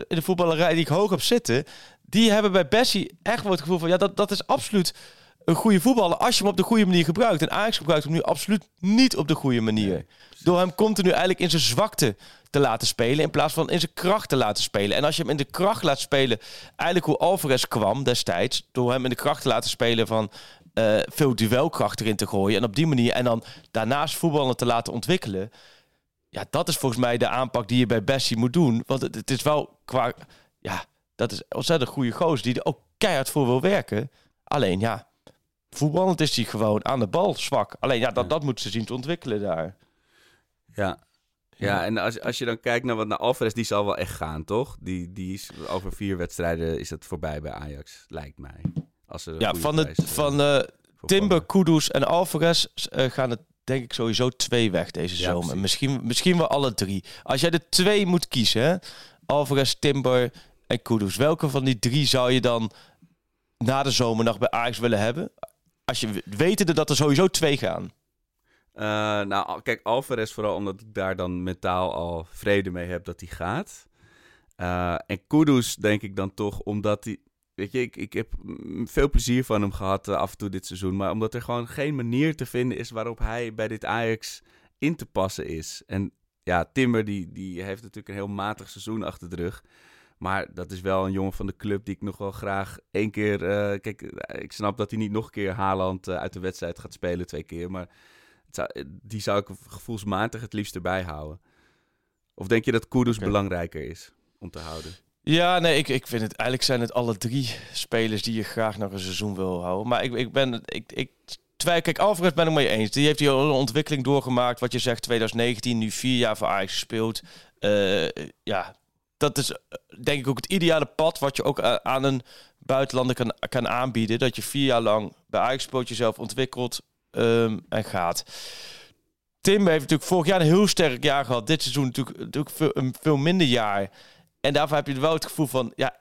in de voetballerij die ik hoog heb zitten, die hebben bij Bessie echt wel het gevoel van ja, dat, dat is absoluut een goede voetballer als je hem op de goede manier gebruikt. En Ajax gebruikt hem nu absoluut niet op de goede manier. Door hem continu eigenlijk in zijn zwakte te laten spelen in plaats van in zijn kracht te laten spelen. En als je hem in de kracht laat spelen, eigenlijk hoe Alvarez kwam destijds, door hem in de kracht te laten spelen van uh, veel duelkracht erin te gooien. En op die manier en dan daarnaast voetballen te laten ontwikkelen. Ja, dat is volgens mij de aanpak die je bij Bessie moet doen. Want het, het is wel qua... Ja, dat is ontzettend goede goos die er ook keihard voor wil werken. Alleen ja, voetballend is hij gewoon aan de bal zwak. Alleen ja, dat, dat moet ze zien te ontwikkelen daar. Ja, ja, en als, als je dan kijkt naar wat naar Alvarez, die zal wel echt gaan, toch? Die, die is over vier wedstrijden is het voorbij bij Ajax, lijkt mij. Als ja, van, de, eh, van uh, Timber, Kudus en Alvarez uh, gaan het denk ik sowieso twee weg deze zomer. misschien, misschien wel alle drie. Als jij de twee moet kiezen, hè? Alvarez, Timber en Kudus. Welke van die drie zou je dan na de zomer nog bij Ajax willen hebben? Als je wetende dat er sowieso twee gaan. Uh, nou, kijk, Alvarez vooral omdat ik daar dan mentaal al vrede mee heb dat hij gaat. Uh, en Kudus denk ik dan toch omdat hij Weet je, ik, ik heb veel plezier van hem gehad uh, af en toe dit seizoen. Maar omdat er gewoon geen manier te vinden is waarop hij bij dit Ajax in te passen is. En ja, Timber die, die heeft natuurlijk een heel matig seizoen achter de rug. Maar dat is wel een jongen van de club die ik nog wel graag één keer... Uh, kijk, ik snap dat hij niet nog een keer Haaland uh, uit de wedstrijd gaat spelen, twee keer. Maar zou, die zou ik gevoelsmatig het liefst erbij houden. Of denk je dat Kudus belangrijker is om te houden? Ja, nee, ik, ik vind het eigenlijk zijn het alle drie spelers die je graag nog een seizoen wil houden. Maar ik, ik ben, ik, ik twijfel, kijk, Alvarez ben ik mee eens. Die heeft hier een ontwikkeling doorgemaakt. Wat je zegt, 2019, nu vier jaar voor Ajax gespeeld. Uh, ja, dat is denk ik ook het ideale pad wat je ook eh, aan een buitenlander kan, kan aanbieden. Dat je vier jaar lang bij Ajax jezelf ontwikkelt um, en gaat. Tim heeft natuurlijk vorig jaar een heel sterk jaar gehad. Dit seizoen natuurlijk, natuurlijk veel, een veel minder jaar. En daarvoor heb je wel het gevoel van, ja,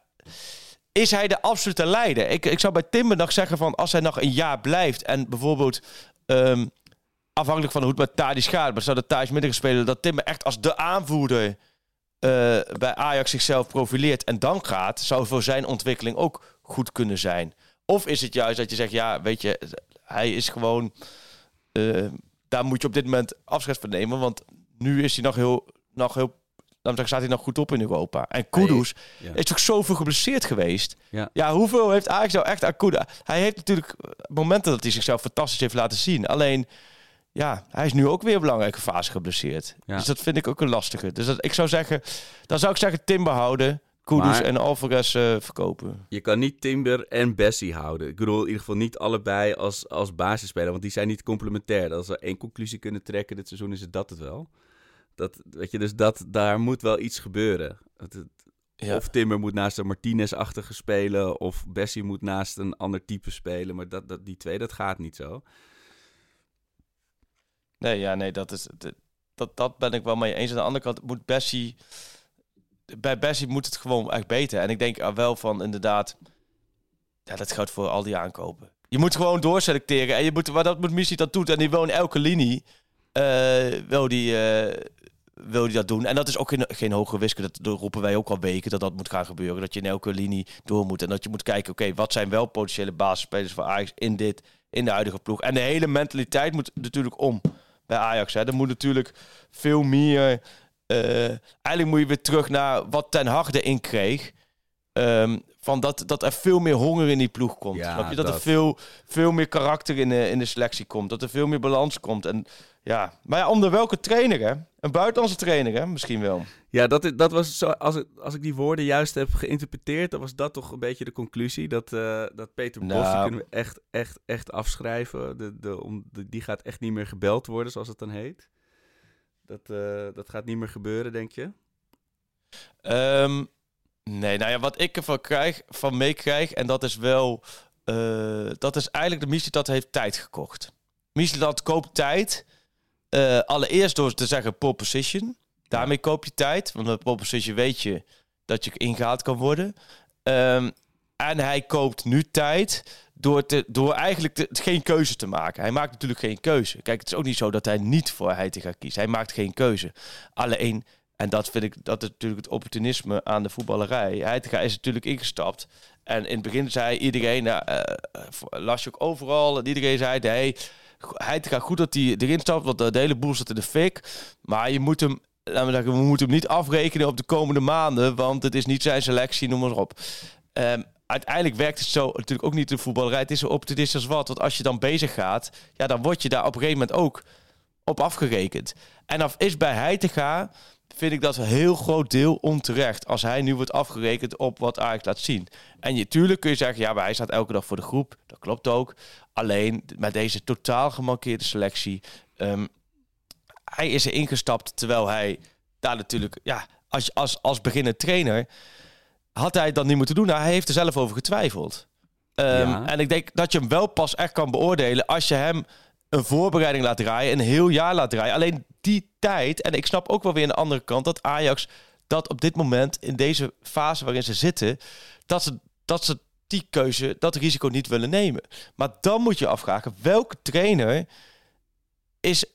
is hij de absolute leider? Ik, ik zou bij Timber nog zeggen van, als hij nog een jaar blijft en bijvoorbeeld... Um, afhankelijk van hoe het met Tadic gaat, maar zou de Thijs midden spelen dat Timber echt als de aanvoerder bij Ajax zichzelf profileert en dan gaat, zou voor zijn ontwikkeling ook goed kunnen zijn. Of is het juist dat je zegt, ja, weet je, hij is gewoon, uh, daar moet je op dit moment afscheid van nemen, want nu is hij nog heel, nog heel dan staat hij nog goed op in Europa. En Kudus is toch zoveel geblesseerd geweest. Ja. ja, hoeveel heeft Ajax nou echt aan Kudus? Hij heeft natuurlijk momenten dat hij zichzelf fantastisch heeft laten zien. Alleen, ja, hij is nu ook weer een belangrijke fase geblesseerd. Dus dat vind ik ook een lastige. Dus dat, ik zou zeggen, dan zou ik zeggen Timber houden. Kudus en Alvarez uh, verkopen. Je kan niet Timber en Bessie houden. Ik bedoel in ieder geval niet allebei als, als basisspeler, want die zijn niet complementair. Als we één conclusie kunnen trekken dit seizoen is het dat het wel. Dat, weet je, dus dat, daar moet wel iets gebeuren. Het, Of Timmer moet naast een Martinez-achtige spelen, of Bessie moet naast een ander type spelen. Maar dat, dat, die twee, dat gaat niet zo. Nee, ja, nee, dat, is, dat, dat ben ik wel mee eens. Aan de andere kant moet Bessie... Bij Bessie moet het gewoon echt beter. En ik denk er wel van, inderdaad... Ja, dat geldt voor al die aankopen. Je moet gewoon doorselecteren. En je moet, wat dat moet Missie dat doet. En die woont elke linie... Uh, wel die... Uh, wil hij dat doen. En dat is ook geen, geen hoge wiskunde. Dat, dat roepen wij ook al weken dat dat moet gaan gebeuren. Dat je in elke linie door moet. En dat je moet kijken, oké, wat zijn wel potentiële basisspelers voor Ajax in, dit, in de huidige ploeg. En de hele mentaliteit moet natuurlijk om bij Ajax. Hè. Er moet natuurlijk veel meer... eh, eigenlijk moet je weer terug naar wat Ten Hag erin kreeg. Ehm, van dat, dat er veel meer honger in die ploeg komt. Ja, Snap je? Dat, er veel, veel meer karakter in de, in de selectie komt. Dat er veel meer balans komt. En ja, maar ja, onder welke trainer hè? Een buitenlandse trainer hè? Misschien wel. Ja, dat, dat was zo. Als ik, als ik die woorden juist heb geïnterpreteerd, dan was dat toch een beetje de conclusie. Dat, eh, dat Peter Bos, die Nou. kunnen we echt, echt, echt afschrijven. De, de, om, de, die gaat echt niet meer gebeld worden, zoals het dan heet. Dat, eh, dat gaat niet meer gebeuren, denk je? Ehm, nee, nou ja, wat ik ervan krijg, van meekrijg, en dat is wel, eh, dat is eigenlijk de missie dat heeft tijd gekocht. Missie dat koopt tijd. Eh, allereerst door te zeggen pole position. Daarmee koop je tijd, want met pole position weet je dat je ingehaald kan worden. Ehm, en hij koopt nu tijd door, te, door eigenlijk geen keuze te maken. Hij maakt natuurlijk geen keuze. Kijk, het is ook niet zo dat hij niet voor Heitinga kiest. Hij maakt geen keuze. Alleen, en dat vind ik, dat natuurlijk het opportunisme aan de voetballerij. Heitinga is natuurlijk ingestapt. En in het begin zei iedereen, eh, las je ook overal, en iedereen zei, nee, Heitinga goed dat hij erin stapt, want de hele boel zat in de fik. Maar je moet hem, laten we zeggen, we moeten hem niet afrekenen op de komende maanden, want het is niet zijn selectie, noem maar op. Ehm, uiteindelijk werkt het zo natuurlijk ook niet de voetballerij. Het is zo opportunistisch als wat. Want als je dan bezig gaat, ja, dan word je daar op een gegeven moment ook op afgerekend. En dan is bij Heitinga, vind ik dat een heel groot deel onterecht. Als hij nu wordt afgerekend op wat Ajax laat zien. En je, tuurlijk kun je zeggen, ja, maar hij staat elke dag voor de groep. Dat klopt ook. Alleen met deze totaal gemankeerde selectie. ehm, hij is er ingestapt terwijl hij daar natuurlijk, ja, als, als, als beginnend trainer had hij het dan niet moeten doen? Nou, hij heeft er zelf over getwijfeld. Ehm, Ja. En ik denk dat je hem wel pas echt kan beoordelen als je hem een voorbereiding laat draaien, een heel jaar laat draaien. Alleen die tijd, en ik snap ook wel weer aan de andere kant dat Ajax dat op dit moment in deze fase waarin ze zitten, dat ze, dat ze die keuze, dat risico niet willen nemen. Maar dan moet je afvragen, welke trainer is,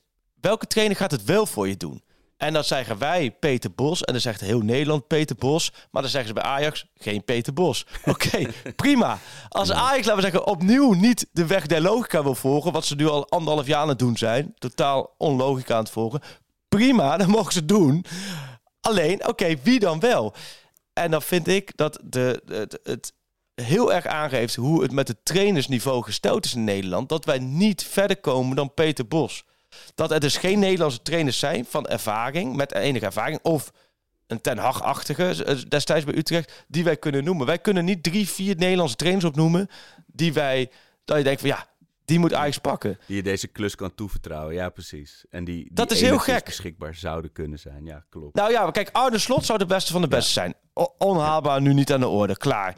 welke trainer gaat het wel voor je doen? En dan zeggen wij Peter Bos. En dan zegt heel Nederland Peter Bos. Maar dan zeggen ze bij Ajax geen Peter Bos. Oké, prima. Als Ajax, laten we zeggen, opnieuw niet de weg der logica wil volgen. Wat ze nu al anderhalf jaar aan het doen zijn. Totaal onlogica aan het volgen. Prima, dan mogen ze doen. Alleen, oké, wie dan wel? En dan vind ik dat de, het, het heel erg aangeeft hoe het met het trainersniveau gesteld is in Nederland. Dat wij niet verder komen dan Peter Bos. Dat er dus geen Nederlandse trainers zijn van ervaring, met enige ervaring, of een Ten Hag-achtige, eh, destijds bij Utrecht, die wij kunnen noemen. Wij kunnen niet drie, vier Nederlandse trainers opnoemen die wij, dat je denkt van ja, die moet Ajax pakken. Die je deze klus kan toevertrouwen, ja precies. En die, die Dat is heel gek. beschikbaar zouden kunnen zijn, ja, klopt. Nou ja, maar kijk, Arne Slot zou de beste van de beste zijn. O- onhaalbaar, nu niet aan de orde, klaar.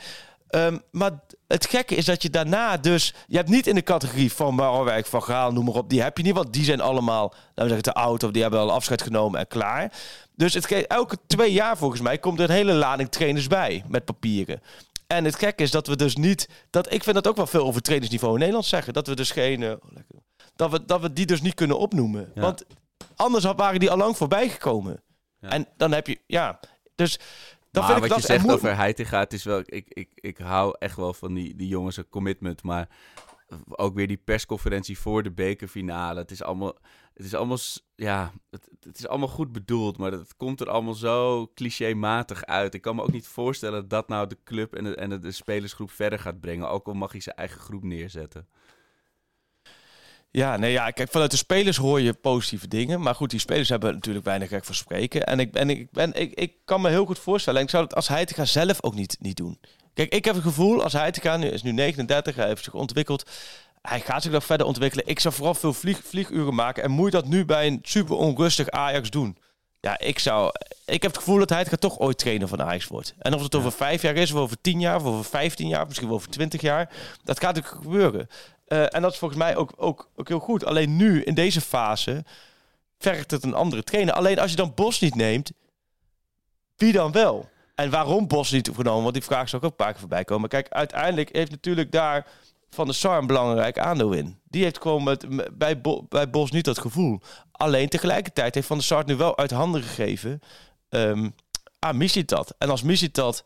Ehm, maar het gekke is dat je daarna dus... Je hebt niet in de categorie van Marwijk, Van Gaal, noem maar op. Die heb je niet, want die zijn allemaal, laten we zeggen, te oud... of die hebben al afscheid genomen en klaar. Dus het, elke twee jaar volgens mij komt er een hele lading trainers bij met papieren. En het gekke is dat we dus niet... Dat, ik vind dat ook wel veel over trainersniveau in Nederland zeggen. Dat we dus geen... eh, oh, dat, we, dat we die dus niet kunnen opnoemen. Ja. Want anders had- waren die al lang voorbij gekomen. Ja. En dan heb je... Ja, dus... Maar vind ik wat dat je zegt moet- over Heitinga, is wel... Ik, ik, ik hou echt wel van die, die jongens een commitment, maar ook weer die persconferentie voor de bekerfinale. Het is allemaal... Het is allemaal, ja, het, het is allemaal goed bedoeld, maar het komt er allemaal zo clichématig uit. Ik kan me ook niet voorstellen dat dat nou de club en de, en de, de spelersgroep verder gaat brengen. Ook al mag hij zijn eigen groep neerzetten. Ja, nee, ja, kijk, vanuit de spelers hoor je positieve dingen. Maar goed, die spelers hebben natuurlijk weinig recht van spreken. En ik, ben, ik, ben, ik, ik kan me heel goed voorstellen. En ik zou het als Heitinga zelf ook niet, niet doen. Kijk, ik heb het gevoel, als Heitinga nu is nu 39, hij heeft zich ontwikkeld. Hij gaat zich nog verder ontwikkelen. Ik zou vooral veel vlieg, vlieguren maken. En moet je dat nu bij een super onrustig Ajax doen? Ja, ik zou... Ik heb het gevoel dat Heitinga toch ooit trainer van Ajax wordt. En of het over vijf jaar is, of over tien jaar, of over vijftien jaar, misschien wel over twintig jaar. Dat gaat natuurlijk gebeuren. Eh, en dat is volgens mij ook, ook, ook heel goed. Alleen nu, in deze fase, vergt het een andere trainer. Alleen als je dan Bos niet neemt, wie dan wel? En waarom Bos niet genomen? Want die vraag zou ook een paar keer voorbij komen. Kijk, uiteindelijk heeft natuurlijk daar Van de Sar een belangrijk aandeel in. Die heeft gewoon bij, bij Bos niet dat gevoel. Alleen tegelijkertijd heeft Van der Sar nu wel uit handen gegeven ehm aan Mislitat. En als Mislitat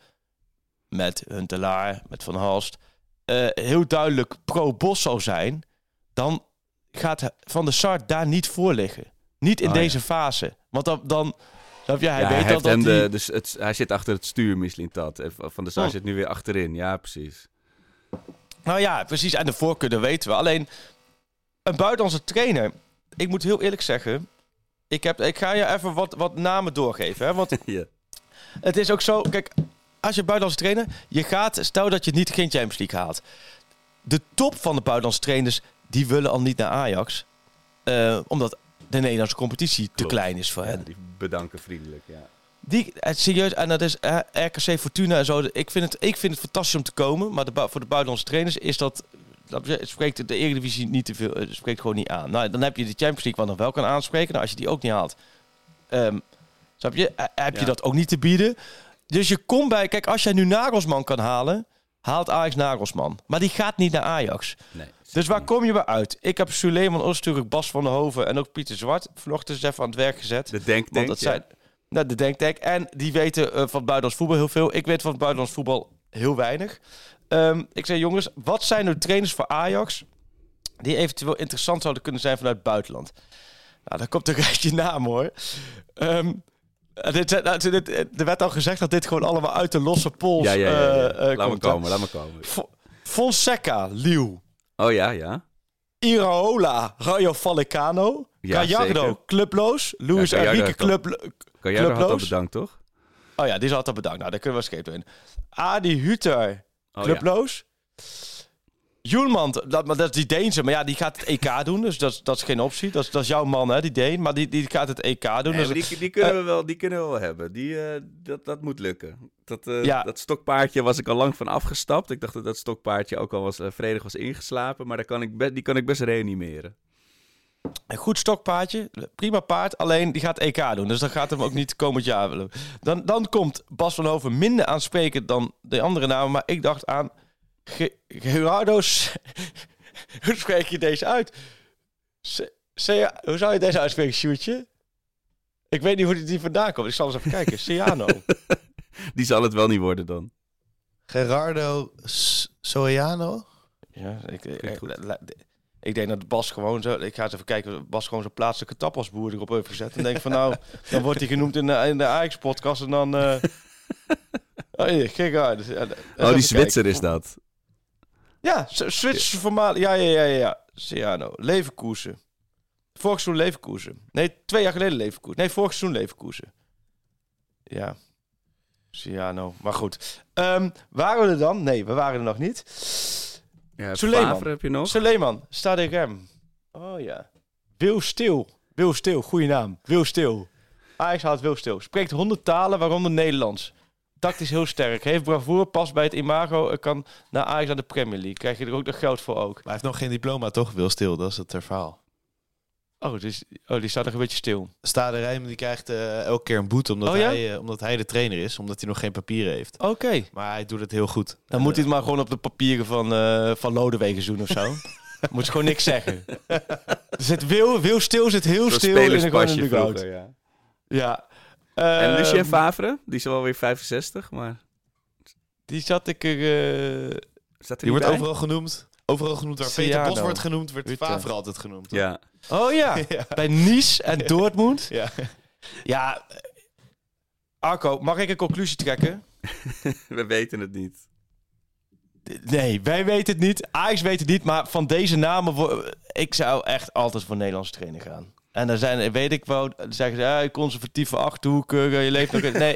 met Huntelaar, met Van Halst, eh, heel duidelijk pro-Bos zou zijn, dan gaat Van der Sar daar niet voor liggen. Niet in Oh, ja. deze fase. Want dan, dan je, hij Ja, weet dat de, dus het, hij zit achter het stuur, Mislintat. En Van der Sar Oh. zit nu weer achterin. Ja, precies. Nou ja, precies. En de voorkeur, dat weten we. Alleen, een buitenlandse trainer... Ik moet heel eerlijk zeggen... Ik, heb, ik ga je even wat, wat namen doorgeven. Hè? Want ja. het is ook zo... Kijk, als je buitenlandse trainer... Je gaat... Stel dat je niet geen Champions League haalt. De top van de buitenlandse trainers... Die willen al niet naar Ajax. eh, omdat de Nederlandse competitie te klein is voor Ja, hen. die bedanken vriendelijk, ja. Die, het, serieus, en dat is eh, RKC Fortuna en zo. Ik vind, het, ik vind het fantastisch om te komen. Maar de, voor de buitenlandse trainers is dat... dat het spreekt de Eredivisie niet te veel... Spreekt gewoon niet aan. Nou, dan heb je de Champions League wat nog wel kan aanspreken. Nou, als je die ook niet haalt... ehm, snap je? Eh, heb je Ja. dat ook niet te bieden. Dus je komt bij... Kijk, als jij nu Nagelsman kan halen... Haalt Ajax Nagelsman. Maar die gaat niet naar Ajax. Nee. Dus waar kom je bij uit? Ik heb Suleiman Oosteruk, Bas van der Hoven en ook Pieter Zwart vanochtend eens even aan het werk gezet. De denktank, Want dat ja. zijn nou, de denktank. En die weten eh, van buitenlands voetbal heel veel. Ik weet van het buitenlands voetbal heel weinig. Ehm, ik zei, jongens, wat zijn nu trainers voor Ajax die eventueel interessant zouden kunnen zijn vanuit het buitenland? Nou, dan komt een rijtje naam hoor. Ehm, eh, dit, zijn- nou, dit, er werd al gezegd dat dit gewoon allemaal uit de losse pols Ja, ja, ja. ja. eh, eh, laat me komt, hè. komen, laat me komen. Fo- Fonseca, Liu. Oh ja, ja. Iraola, Rayo Vallecano. Gallardo, clubloos. Luis Enrique, club, Gallardo had al Clubloos? bedankt, toch? Oh ja, die is altijd bedankt. Nou, daar kunnen we escape in. Adi Huter, Oh, Julman, dat, dat is die Deense, maar ja, die gaat het EK doen, dus dat, is- dat is geen optie. Dat is, dat is jouw man, hè, die Deen, maar die, die gaat het EK doen. Nee, dus, die, die, kunnen we wel, die kunnen we wel hebben. Die, eh, dat, dat moet lukken. Dat, eh, Ja. dat stokpaardje was ik al lang van afgestapt. Ik dacht dat dat stokpaardje ook al was, eh, vredig was ingeslapen. Maar daar kan ik die kan ik best reanimeren. Een goed stokpaardje, prima paard, alleen die gaat EK doen. Dus dat gaat hem ook niet komend jaar willen. Dan, dan komt Bas van Hoven minder aansprekend dan de andere namen. Maar ik dacht aan Ge- Gerardo's... Hoe spreek je deze uit? Se- Se- hoe zou je deze uitspreken, Sjoerdje? Ik weet niet hoe die vandaan komt. Ik zal eens even kijken. Ciano. Die zal het wel niet worden dan. Gerardo S- Soriano? Ja, ik, ik, goed. ik, denk dat Bas gewoon zo... Ik ga eens even kijken. Bas gewoon zijn plaatselijke tapasboer erop heeft gezet. En denk van nou, dan wordt hij genoemd in de, in de Ajax-podcast. En dan... eh oh, hier, kijk uit. Ja, even Oh, die kijken. Zwitser is dat. Ja, Zwitserse formaal. Ja, ja, ja, ja. ja. Ciano. Leverkusen. Vorig seizoen Leverkusen. Nee, twee jaar geleden Leverkusen. Nee, vorig seizoen Leverkusen. Ja. Ciano. Maar goed. Ehm, waren we er dan? Nee, we waren er nog niet. Ja, Suleiman. Heb je nog. Suleiman, Stade Rem. Oh ja. Wil Stil. Wil Stil, goede naam. Wil Stil. Ajax haalt Wil Stil. Spreekt 100 talen, waaronder Nederlands. Tactisch heel sterk. Heeft bravoure, past bij het imago. en Kan naar Ajax aan de Premier League. Krijg je er ook nog geld voor ook. Maar hij heeft nog geen diploma, toch? Wil stil, dat is het verhaal. Oh, dus, oh die staat nog een beetje stil. Stade Rijm die krijgt eh, elke keer een boete omdat, Oh ja? hij, eh, omdat hij de trainer is. Omdat hij nog geen papieren heeft. Oké. Maar hij doet het heel goed. Dan moet hij het maar gewoon op de papieren van, eh van Lodewegen doen of zo. moet je gewoon niks zeggen. Er zit Wil, Wil Stil zit heel Zo'n stil in de, vroeger, ja. Ja. En Ehm, Lucien Favre, die is wel weer 65, maar Die zat ik er... eh, er Die niet wordt bij? overal genoemd. Overal genoemd waar Ciano. Peter Bos wordt genoemd, wordt. Favre altijd genoemd. toch? Ja. Oh ja, Ja. bij Nice en Dortmund. Ja. Ja, Arco, mag ik een conclusie trekken? We weten het niet. Nee, wij weten het niet. Ajax weet het niet. Maar van deze namen... Ik zou echt altijd voor Nederlandse trainer gaan. En dan zijn, weet ik wel, dan zeggen ze, ja, conservatieve achterhoek, eh, je leeft nog... in- Nee,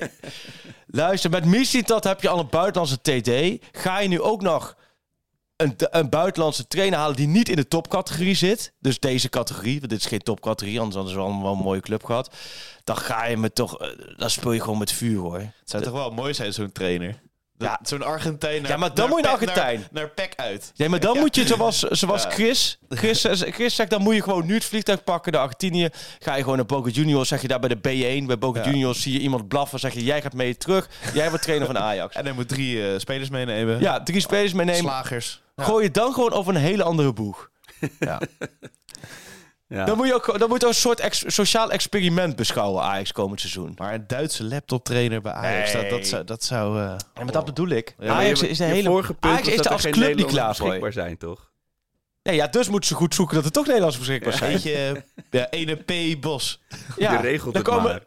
luister, met Missie heb je al een buitenlandse TD. Ga je nu ook nog een, een buitenlandse trainer halen die niet in de topcategorie zit. Dus deze categorie, want dit is geen topcategorie, anders hadden ze wel een, wel een mooie club gehad. Dan ga je me toch, eh, dan speel je gewoon met vuur hoor. Het zou toch wel mooi zijn, zo'n trainer. Ja. Zo'n Argentijn naar Ja, maar dan moet je naar Argentijn. Naar, naar Peck uit. Nee, maar dan moet je zoals, zoals Ja. Chris, Chris. Chris zegt, dan moet je gewoon nu het vliegtuig pakken naar Argentinië. Ga je gewoon naar Boca Juniors, zeg je daar bij de B1. Bij Boca Ja. Juniors zie je iemand blaffen, zeg je, jij gaat mee terug. Jij wordt trainer van Ajax. En hij moet drie eh, spelers meenemen. Ja, drie spelers meenemen. Slagers. Ja. Gooi je dan gewoon over een hele andere boeg. Ja. Ja. Dan moet je ook dan moet je een soort ex- sociaal experiment beschouwen, Ajax komend seizoen. Maar een Duitse laptoptrainer bij Ajax, Nee. dat, dat zou... Dat zou eh, En maar dat bedoel ik. Ja, Ajax je- is een je hele... vorige punt Ajax is er als geen club niet klaar voor. beschikbaar zijn, toch? Nee, ja, dus moeten ze goed zoeken dat er toch Nederlands beschikbaar zijn. Weet je, ja, ene P. Bos. Ja, je regelt het komen- maar.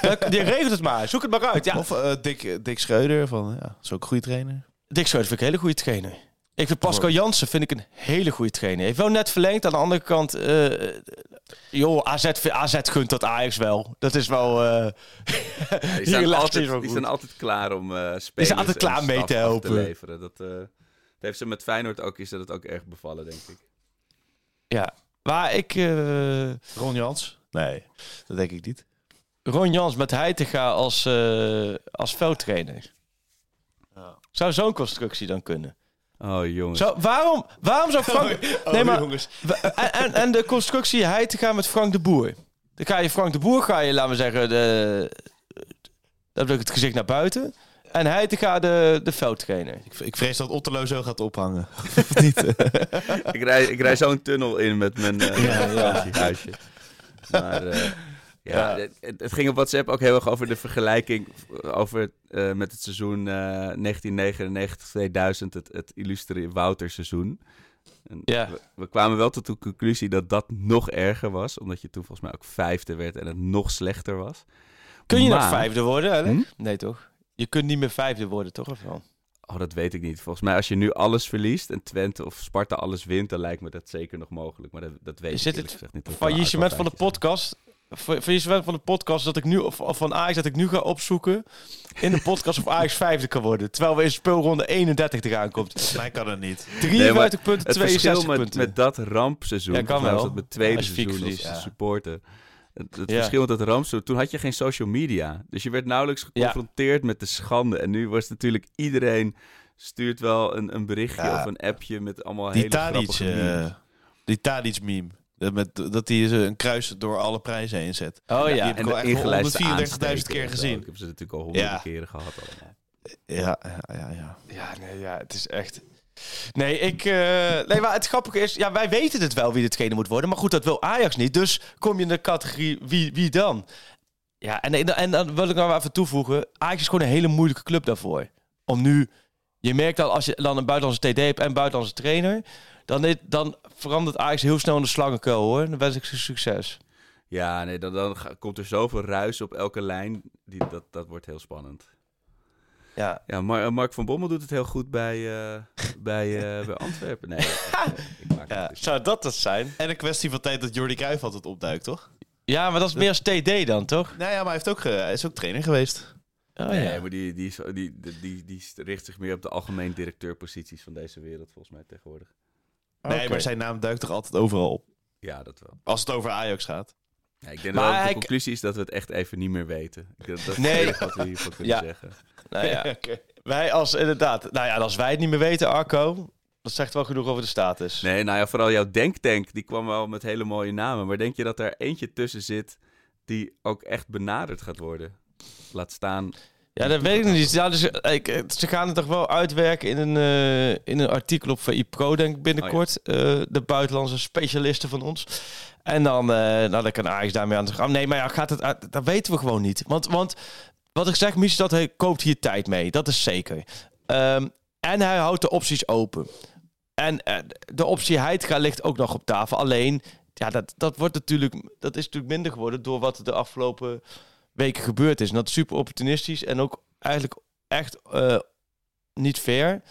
Dan- Je regelt het maar. Zoek het maar uit. Ja. Of eh, Dick, Dick Schreuder, van, ja, is ook een goede trainer. Dick Schreuder vind ik een hele goede trainer. Ik vind Pascal Jansen vind ik een hele goede trainer. Hij heeft wel net verlengd. Aan de andere kant, eh, joh, AZ, AZ gunt dat Ajax wel. Dat is wel. eh Die zijn, hij altijd, wel die zijn altijd klaar om eh spelers zijn altijd klaar mee te helpen. leveren. Dat, eh, dat heeft ze met Feyenoord ook, is dat het ook erg bevallen, denk ik. Ja, waar ik eh, Ron Jans? Nee, dat denk ik niet. Ron Jans met Heitinga als, eh als veldtrainer. Zou zo'n constructie dan kunnen? Oh, jongens. Zou, waarom, waarom zou Frank... nee, maar, jongens. en, en, en de constructie Heitinga met Frank de Boer. Dan ga je Frank de Boer, ga je, laten we zeggen, de, dan heb ik het gezicht naar buiten. En Heitinga de, de veldtrainer. Ik, ik vrees dat Otterlo zo gaat ophangen. ik rij, ik rij zo'n tunnel in met mijn eh vakantiehuisje. Maar eh, ja, Het, het ging op WhatsApp ook heel erg over de vergelijking over, eh, met het seizoen eh 1999-2000, het, het illustre Wouter-seizoen. En Ja. we, we kwamen wel tot de conclusie dat dat nog erger was, omdat je toen volgens mij ook vijfde werd en het nog slechter was. Kun je nog Maar- vijfde worden? Hm? Nee, toch? Je kunt niet meer vijfde worden, toch? Of wel? Oh, dat weet ik niet. Volgens mij als je nu alles verliest en Twente of Sparta alles wint, dan lijkt me dat zeker nog mogelijk. Maar dat, dat weet ik het niet. Dat kan Faillissement van de uitwedstrijdje Fa- Faillissement van de podcast dat ik nu, of, of van Ajax dat ik nu ga opzoeken in de podcast of Ajax vijfde kan worden. Terwijl we in speelronde 31 eraan komt. Mij kan het niet. 53 punten, Het verschil 62 met, punten. met dat rampseizoen, Ja, kan wel. dat mijn tweede je seizoen als verliest, ja. supporter. Het, het Ja. verschil met dat rampseizoen, toen had je geen social media. Dus je werd nauwelijks Ja. geconfronteerd met de schande. En nu was natuurlijk iedereen stuurt wel een, een berichtje Ja. of een appje met allemaal Die hele grappige memes. eh, die Tadic meme. Dat, met, dat hij ze een kruis door alle prijzen heen zet. Oh ja. Die heb En ik al ingelijste 134.000 aansteken keer gezien. Ik heb ze natuurlijk al honderden Ja. keren gehad allemaal. Ja, ja, ja. ja. Ja, nee, ja, het is echt... Nee, ik... eh, Nee, maar het grappige is... Ja, wij weten het wel wie de trainer moet worden. Maar goed, dat wil Ajax niet. Dus kom je in de categorie wie, wie dan? Ja, en, en, en dan wil ik nog wel even toevoegen. Ajax is gewoon een hele moeilijke club daarvoor. Om nu... Je merkt dat als je dan een buitenlandse TD hebt en buitenlandse trainer... Dan, dan verandert Ajax heel snel in de slangenkuil, hoor. Dan wens ik ze succes. Ja, nee, dan, dan komt er zoveel ruis op elke lijn. Die, dat, dat wordt heel spannend. Ja. Ja, Mar- eh, Mark van Bommel doet het heel goed bij, eh, bij, eh, bij Antwerpen. Nee, ik maak ja. het. Zou dat het zijn? En een kwestie van tijd dat Jordi Cruijff altijd opduikt, toch? Ja, maar dat is meer als TD dan, toch? Nou ja, maar hij, heeft ook, hij is ook trainer geweest. Oh, nee, ja. maar die, die, is- die, die, die, die richt zich meer op de algemeen directeurposities van deze wereld, volgens mij tegenwoordig. Nee, maar zijn naam duikt toch altijd overal op. Ja, dat wel. Als het over Ajax gaat. Ja, ik denk Maar dat de conclusie is dat we het echt even niet meer weten. Ik denk dat dat is Nee. het enige wat we hiervoor kunnen Ja. zeggen. Nou ja. Wij als inderdaad, nou ja, als wij het niet meer weten, Arco, dat zegt wel genoeg over de status. Nee, nou ja, vooral jouw denktank, die kwam wel met hele mooie namen. Maar denk je dat er eentje tussen zit die ook echt benaderd gaat worden? Laat staan. Ja, dat weet ik niet. Ja, dus, ik, ze gaan het toch wel uitwerken in een, eh, in een artikel op VI Pro, denk ik binnenkort. Eh, de buitenlandse specialisten van ons. En dan, eh nou, dan kan Ajax daarmee aan de gang. Nee, maar ja, gaat het uit? Dat weten we gewoon niet. Want, want wat ik zeg, Mies, dat hij koopt hier tijd mee. Dat is zeker. Ehm, en hij houdt de opties open. En de optie Heitinga ligt ook nog op tafel. Alleen, ja, dat, dat, wordt natuurlijk, dat is natuurlijk minder geworden door wat de afgelopen weken gebeurd is. En dat is super opportunistisch en ook eigenlijk echt eh, niet fair.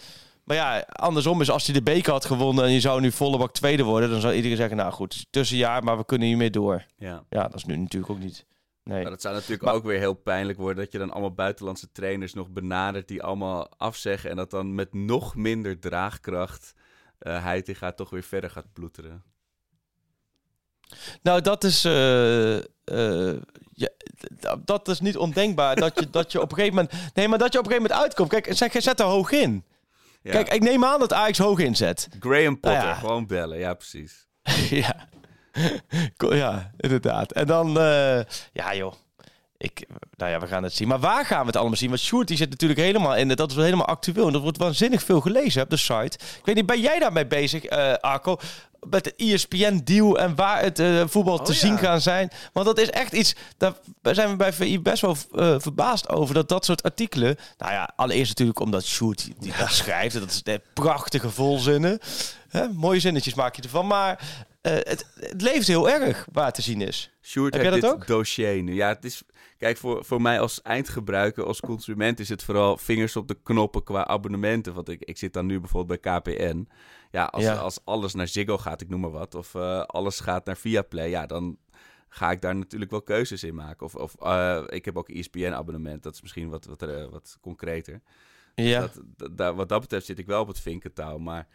Maar ja, andersom is als hij de beker had gewonnen en je zou nu volle bak tweede worden, dan zou iedereen zeggen, nou goed, tussenjaar, maar we kunnen hiermee door. Ja. Ja, dat is nu natuurlijk ook niet. Nee. Maar dat zou natuurlijk Maar- ook weer heel pijnlijk worden dat je dan allemaal buitenlandse trainers nog benadert die allemaal afzeggen en dat dan met nog minder draagkracht eh Heitinga toch weer verder gaat ploeteren. Nou, dat is. eh, dat is niet ondenkbaar dat je, dat je op een gegeven moment... Nee, maar dat je op een gegeven moment uitkomt. Kijk, zeg, je zet er hoog in. Ja. Kijk, ik neem aan dat Ajax hoog inzet. Graham Potter, Nou ja. gewoon bellen. Ja, precies. ja. Ja, inderdaad. En dan, eh, ja joh. Ik, nou ja, we gaan het zien. Maar waar gaan we het allemaal zien? Want Sjoerd die zit natuurlijk helemaal in. Dat is wel helemaal actueel. En dat wordt waanzinnig veel gelezen op de site. Ik weet niet, ben jij daarmee bezig, eh Arco? Met de ESPN-deal en waar het eh, voetbal te ja. zien gaan zijn. Want dat is echt iets, daar zijn we bij VI best wel eh, verbaasd over. Dat dat soort artikelen... Nou ja, allereerst natuurlijk omdat Sjoerd die, die dat schrijft. Dat is de prachtige volzinnen. Hè, mooie zinnetjes maak je ervan. Maar eh, het, het leeft heel erg waar te zien is. Sjoerd Heb heeft jij dit dat ook? dossier nu. Ja, het is... Kijk, voor, voor mij als eindgebruiker, als consument... is het vooral vingers op de knoppen qua abonnementen. Want ik, ik zit dan nu bijvoorbeeld bij KPN. Ja, als, Ja. als alles naar Ziggo gaat, ik noem maar wat... of eh, alles gaat naar Viaplay... ja, dan ga ik daar natuurlijk wel keuzes in maken. Of, of eh, ik heb ook een ESPN-abonnement. Dat is misschien wat, wat, eh, wat concreter. Ja. Dat, dat, daar- wat dat betreft zit ik wel op het vinkentouw. Maar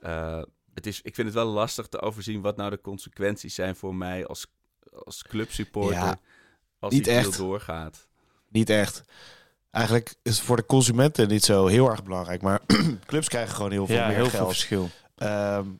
eh, het is, ik vind het wel lastig te overzien wat nou de consequenties zijn voor mij als, als clubsupporter. Ja, als niet die echt. doorgaat. Niet echt. Eigenlijk is het voor de consumenten niet zo heel erg belangrijk. Maar clubs krijgen gewoon heel veel ja, meer heel veel geld. verschil.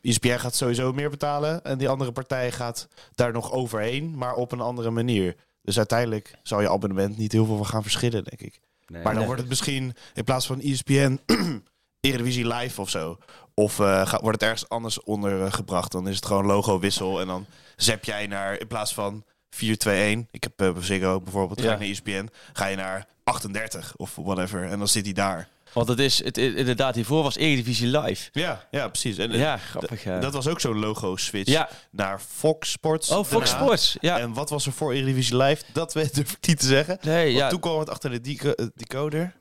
ESPN gaat sowieso meer betalen. En die andere partij gaat daar nog overheen, maar op een andere manier. Dus uiteindelijk zal je abonnement niet heel veel van gaan verschillen, denk ik. Nee, Maar dan Nee. wordt het misschien in plaats van ESPN Eredivisie Live of zo. Of eh, gaat, wordt het ergens anders ondergebracht. Dan is het gewoon logo wissel. En dan zap jij naar, in plaats van 4-2-1. Ik heb uh, Ziggo bijvoorbeeld, ga Ja. je naar E ESPN. Ga je naar 38 of whatever. En dan zit hij daar. Want het is, het, inderdaad, hiervoor was Eredivisie live. Ja, ja precies. En, Ja, grappig. Ja. Dat was ook zo'n logo-switch ja. naar Fox Sports. Oh, Fox daarna. Sports. Ja. En wat was er voor Eredivisie Live? Dat weet durf ik niet te zeggen. Nee, Want ja. toen kwam het achter de eh, decoder.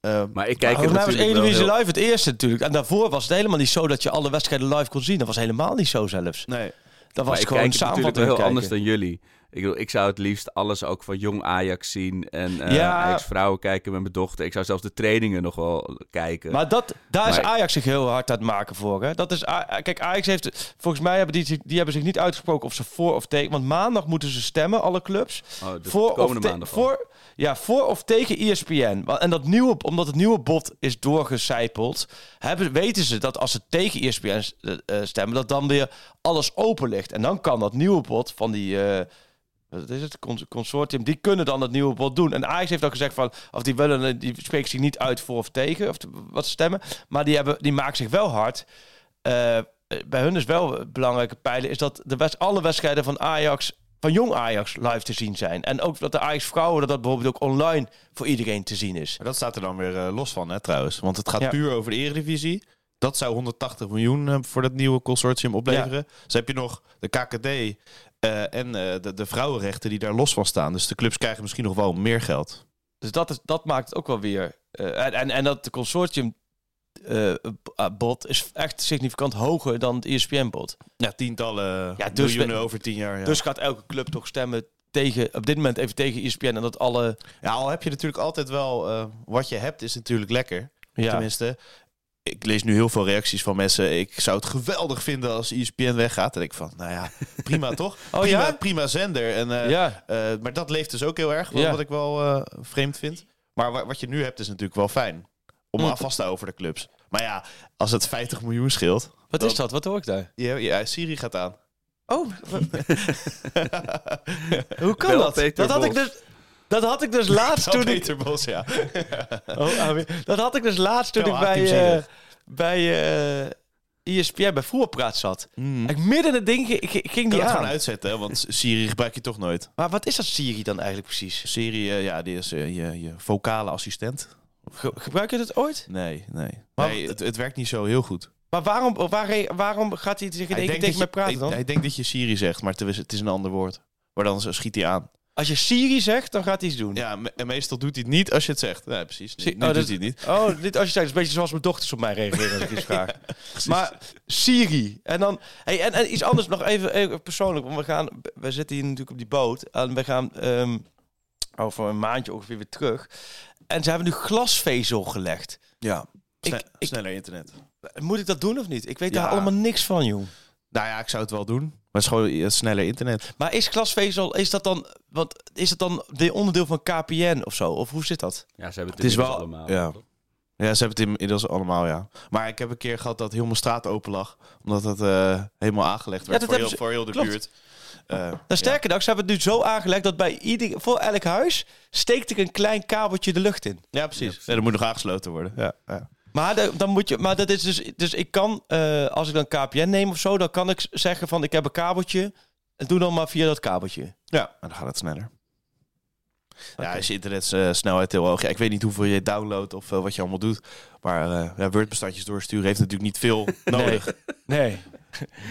Ehm, Maar ik kijk mij was Eredivisie heel- live het eerste natuurlijk. En daarvoor was het helemaal niet zo dat je alle wedstrijden live kon zien. Dat was helemaal niet zo zelfs. nee. Dat Maar was ik gewoon kijk het natuurlijk samenvatting wel heel kijken. anders dan jullie. Ik, bedoel, ik zou het liefst alles ook van jong Ajax zien. En eh Ja. Ajax vrouwen kijken met mijn dochter. Ik zou zelfs de trainingen nog wel kijken. Maar dat, daar is Ajax zich heel hard aan het maken voor. Hè? Dat is, A- kijk, Ajax heeft... Volgens mij hebben die, die hebben zich niet uitgesproken of ze voor of tegen... Want maandag moeten ze stemmen, alle clubs. oh, de voor komende of maandag voor, ja, voor of tegen ESPN. En dat nieuwe, omdat het nieuwe bod is doorgecijpeld, hebben, weten ze dat als ze tegen ESPN eh, eh, stemmen, dat dan weer alles open ligt. En dan kan dat nieuwe bod van die. eh, wat is het? Cons- Consortium, die kunnen dan het nieuwe bod doen. En Ajax heeft ook gezegd van, of die willen, eh, die spreken zich niet uit voor of tegen, of wat stemmen. Maar die, hebben, die maken zich wel hard. Eh, bij hun is wel een belangrijke pijlen, is dat de wed- alle wedstrijden van Ajax, van jong Ajax, live te zien zijn. En ook dat de Ajax vrouwen, dat dat bijvoorbeeld ook online voor iedereen te zien is. Maar dat staat er dan weer eh, los van, hè, trouwens. Want het gaat Ja. puur over de Eredivisie. Dat zou 180 miljoen eh, voor dat nieuwe consortium opleveren. Dus heb je nog de KKD eh, en eh, de, de vrouwenrechten die daar los van staan. Dus de clubs krijgen misschien nog wel meer geld. Dus dat, is, dat maakt het ook wel weer. eh, en, en, en dat de consortium ah, bod is echt significant hoger dan het ESPN-bod. Ja, tientallen Ja, dus miljoenen we- over tien jaar. Ja. Dus gaat elke club toch stemmen tegen, op dit moment even tegen ESPN. En dat alle... ja, al heb je natuurlijk altijd wel... wat je hebt is natuurlijk lekker. Ja, Tenminste, ik lees nu heel veel reacties van mensen. Ik zou het geweldig vinden als ESPN weggaat. En ik van, nou ja, prima toch? Oh prima, ja? prima zender. En, eh, ja. eh, maar dat leeft dus ook heel erg, wat, Ja. wat ik wel eh, vreemd vind. Maar wa- wat je nu hebt is natuurlijk wel fijn. Om Mm. aan vast te houden voor de clubs. Maar ja, als het 50 miljoen scheelt... Wat dan- is dat? Wat hoor ik daar? Ja, ja, Siri gaat aan. Oh, hoe kan Bel dat? Peter Dat had, ik dus, dat had ik dus laatst toen ik... Peter Bos, ja. Oh, dat had ik dus laatst toen ik bij, eh bij ESPN, bij Voerpraat zat. Ik midden in het ding ging, ging- die aan. gewoon uitzetten, hè, want Siri gebruik je toch nooit. Maar wat is dat Siri dan eigenlijk precies? Siri, eh, ja, die is je, je vocale assistent. Ge- gebruik je het ooit? Nee, nee. Maar- nee het, het werkt niet zo heel goed. Maar waarom, waar, waarom gaat hij zich in één keer tegen mij dat praten dan? hij denkt dat je Siri zegt, maar het is, het is een ander woord. Maar dan schiet hij aan. Als je Siri zegt, dan gaat hij iets doen. Ja, me- en meestal doet hij het niet als je het zegt. Nee, precies. Nu oh, doet dat- hij het niet. Oh, dit, als je zegt, het is een beetje zoals mijn dochters op mij reageren als ik iets vraag. maar Siri. En dan, hey, en, en iets anders nog even, even persoonlijk. Want we gaan, we zitten hier natuurlijk op die boot. En we gaan ehm, over een maandje ongeveer weer terug. En ze hebben nu glasvezel gelegd. Ja, Ik- ik- sneller internet. Moet ik dat doen of niet? Ik weet Ja. daar allemaal niks van, joh. Nou ja, ik zou het wel doen. Maar het is gewoon sneller internet. Maar is glasvezel, is dat dan, want is dat dan de onderdeel van KPN of zo? Of hoe zit dat? Ja, ze hebben het, Het is inmiddels wel- allemaal. ja. Ja, ze hebben het inmiddels allemaal, ja. Maar ik heb een keer gehad dat heel mijn straat open lag. Omdat het eh, helemaal aangelegd werd dat voor, heel, ze- voor heel de klopt. buurt. Eh, Nou, sterker nog, ze hebben het nu zo aangelegd dat bij ieder, voor elk huis steekt er een klein kabeltje de lucht in. ja, precies. Nee, dat moet nog aangesloten worden. Ja, ja. Maar, de- dan moet je, maar dat is dus, dus ik kan, eh, als ik dan KPN neem of zo, dan kan ik zeggen van ik heb een kabeltje en doe dan maar via dat kabeltje. ja, maar dan gaat het sneller. Ja, is je internetsnelheid heel hoog. Ja, ik weet niet hoeveel je downloadt of eh, wat je allemaal doet. Maar eh ja, Word-bestandjes doorsturen heeft natuurlijk niet veel nodig. Nee.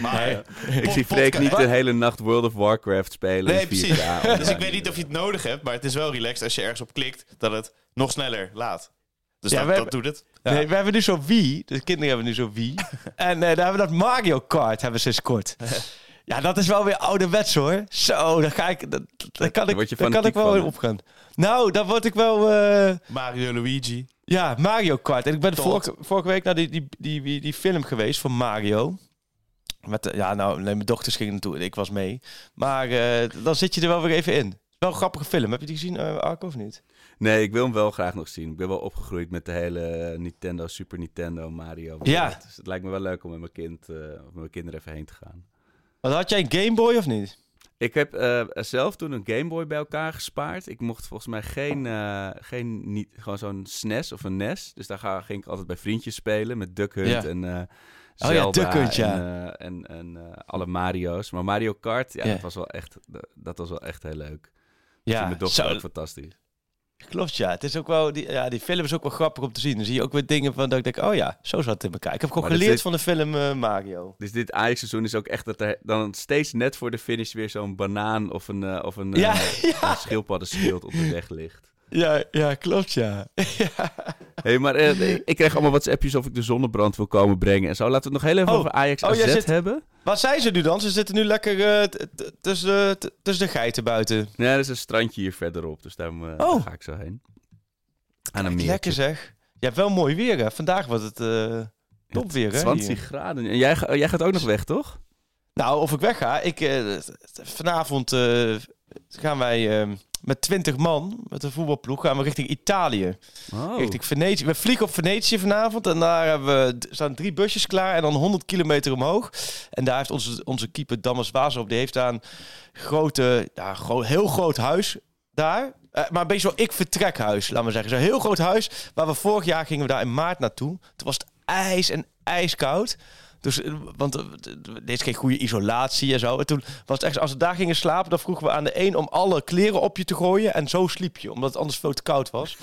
Maar, Nee. eh, Ik zie Freek niet de hele nacht World of Warcraft spelen. Nee, precies. 4K. Dus ik weet niet of je het nodig hebt, maar het is wel relaxed als je ergens op klikt dat het nog sneller laat. Dus Ja, dat hebben- doet het. Ja. Nee, we hebben nu zo Wii. De kinderen hebben nu zo Wii. en eh, daar hebben we dat Mario Kart hebben we sinds kort. Ja, dat is wel weer ouderwets hoor. Zo, daar ga ik, dat, daar kan ik, daar kan ik wel in hè? opgaan. Nou, dan word ik wel... eh, Mario Luigi. Ja, Mario Kart. En ik ben vorige, vorige week naar die, die, die, die, die film geweest van Mario. Met, de- ja, nou, nee, mijn dochters gingen naartoe en ik was mee. Maar eh, dan zit je er wel weer even in. Wel een grappige film. Heb je die gezien, eh Arco, of niet? Nee, ik wil hem wel graag nog zien. Ik ben wel opgegroeid met de hele Nintendo, Super Nintendo, Mario. Ja. Dus het lijkt me wel leuk om met mijn, kind, eh, met mijn kinderen even heen te gaan. Want had jij een Game Boy of niet? Ik heb eh, zelf toen een Game Boy bij elkaar gespaard. Ik mocht volgens mij geen, eh, geen niet, gewoon zo'n SNES of een NES. Dus daar ga, ging ik altijd bij vriendjes spelen met Duck Hunt Ja. en ja, Zelda Duck Hunt, ja. en, en, en alle Mario's. Maar Mario Kart, ja. Dat, was wel echt, dat was wel echt heel leuk. Ja, vind mijn dochter zo, ook fantastisch. Klopt ja. Het is ook wel, die, ja, die film is ook wel grappig om te zien. Dan zie je ook weer dingen van dat ik denk, oh ja, zo zat het in elkaar. Ik heb gewoon Maar geleerd van de film eh, Mario. Dus dit Ajax-seizoen is ook echt dat er dan steeds net voor de finish weer zo'n banaan of een, eh, of een, Ja, eh, ja. een schildpaddenschild op de weg ligt. Ja, ja, klopt ja. Hey, maar eh, ik kreeg allemaal WhatsAppjes of ik de zonnebrand wil komen brengen en zo. Laten we het nog heel even Oh. over Ajax Oh, AZ jij zit- hebben. Waar zijn ze nu dan? Ze zitten nu lekker t- tussen, de, t- tussen de geiten buiten. Nee, er is een strandje hier verderop, dus daar, eh, Oh. ga ik zo heen. Aan een meertje. lekker zeg. Hebt wel mooi weer hè. Vandaag wordt het eh top weer hè. 20 hier. graden. En jij, jij gaat ook nog weg, toch? Nou, of ik wegga. Ik, vanavond gaan wij eh, met 20 man, met de voetbalploeg, gaan we richting Italië. Oh. Richting Venetië. We vliegen op Venetië vanavond en daar hebben we, staan drie busjes klaar en dan 100 kilometer omhoog. En daar heeft onze, onze keeper Damas Wazer op. Die heeft daar een grote, ja, gro heel groot huis daar. Eh, maar een beetje zo ik vertrek huis, laat maar zeggen. Zo'n heel groot huis waar we vorig jaar gingen we daar in maart naartoe. Toen was het ijs en ijskoud. Dus, eh, want eh, d- dit is geen goede isolatie en zo. En toen was het echt, als we daar gingen slapen, dan vroegen we aan de een om alle kleren op je te gooien. En zo sliep je, omdat het anders veel te koud was.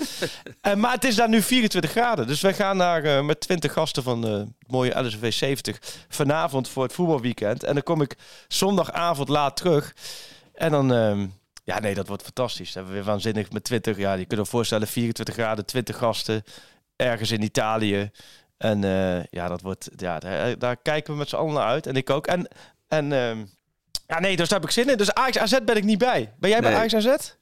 Eh, maar het is daar nu 24 graden. Dus wij gaan daar eh, met 20 gasten van de mooie LSV 70 vanavond voor het voetbalweekend. En dan kom ik zondagavond laat terug. En dan, ehm, ja nee, dat wordt fantastisch. Hebben we weer waanzinnig met 20, ja, je kunt je voorstellen, 24 graden, 20 gasten, ergens in Italië. En eh, ja, dat wordt, ja, daar, daar kijken we met z'n allen naar uit. En ik ook. En, en ehm, ja, nee, dus daar heb ik zin in. Dus Ajax AZ ben ik niet bij. Ben jij bij. Ajax AZ?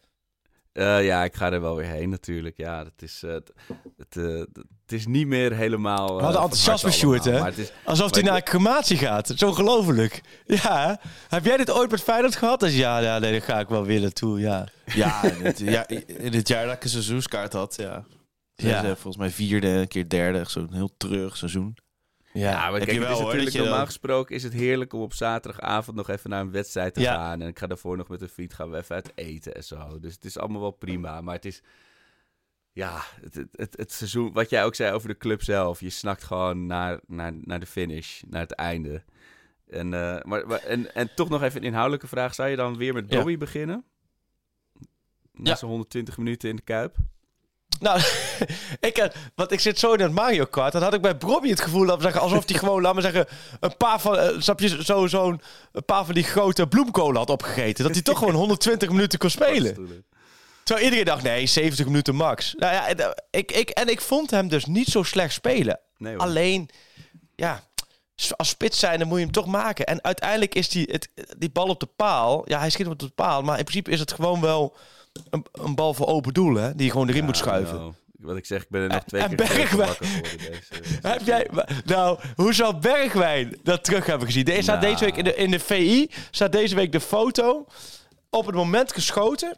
Eh, ja, ik ga er wel weer heen natuurlijk. Ja, het is, eh, het, het, eh, het is niet meer helemaal... Wat eh, een van enthousiasme, Sjoerd, hè? Is, Alsof hij naar een crematie gaat. Zo ongelooflijk. Ja. Heb jij dit ooit met Feyenoord gehad? Dus ja, ja nee, daar ga ik wel weer naartoe. Ja. Ja, in het, ja, in het jaar dat ik een seizoenskaart had, ja. Ja. Ja. volgens mij vierde, een keer derde. Zo'n heel treurig seizoen. Ja, maar Heb kijk, je het is natuurlijk normaal dan- gesproken is het heerlijk om op zaterdagavond nog even naar een wedstrijd te Ja. gaan. En ik ga daarvoor nog met een vriend gaan we even uit eten en zo. Dus het is allemaal wel prima. Maar het is, ja, het, het, het, het seizoen, wat jij ook zei over de club zelf. Je snakt gewoon naar, naar, naar de finish, naar het einde. En, eh, maar, maar- en, en toch nog even een inhoudelijke vraag. Zou je dan weer met Ja. Bobby beginnen? Na Ja. zo'n 120 minuten in de Kuip? Nou, ik, want ik zit zo in het Mario Kart. Dan had ik bij Brobby het gevoel dat we zeggen, alsof hij gewoon, laat maar zeggen, een paar van, snap je, zo, zo'n, een paar van die grote bloemkolen had opgegeten. Dat hij toch gewoon 120 minuten kon spelen. Terwijl iedereen dacht, nee, 70 minuten max. Nou ja, eh, ik, ik, en ik vond hem dus niet zo slecht spelen. Nee. Alleen, ja, als spits zijn, dan moet je hem toch maken. En uiteindelijk is die, het, die bal op de paal, ja, hij schiet op de paal. Maar in principe is het gewoon wel een, een bal voor open doel, hè, die je gewoon erin moet schuiven. nou, wat ik zeg, ik ben er nog twee en keer Bergwijn. deze. Heb jij, nou, hoe zal Bergwijn dat terug hebben gezien? Er staat Nou. deze week in de, in de VI staat deze week de foto op het moment geschoten.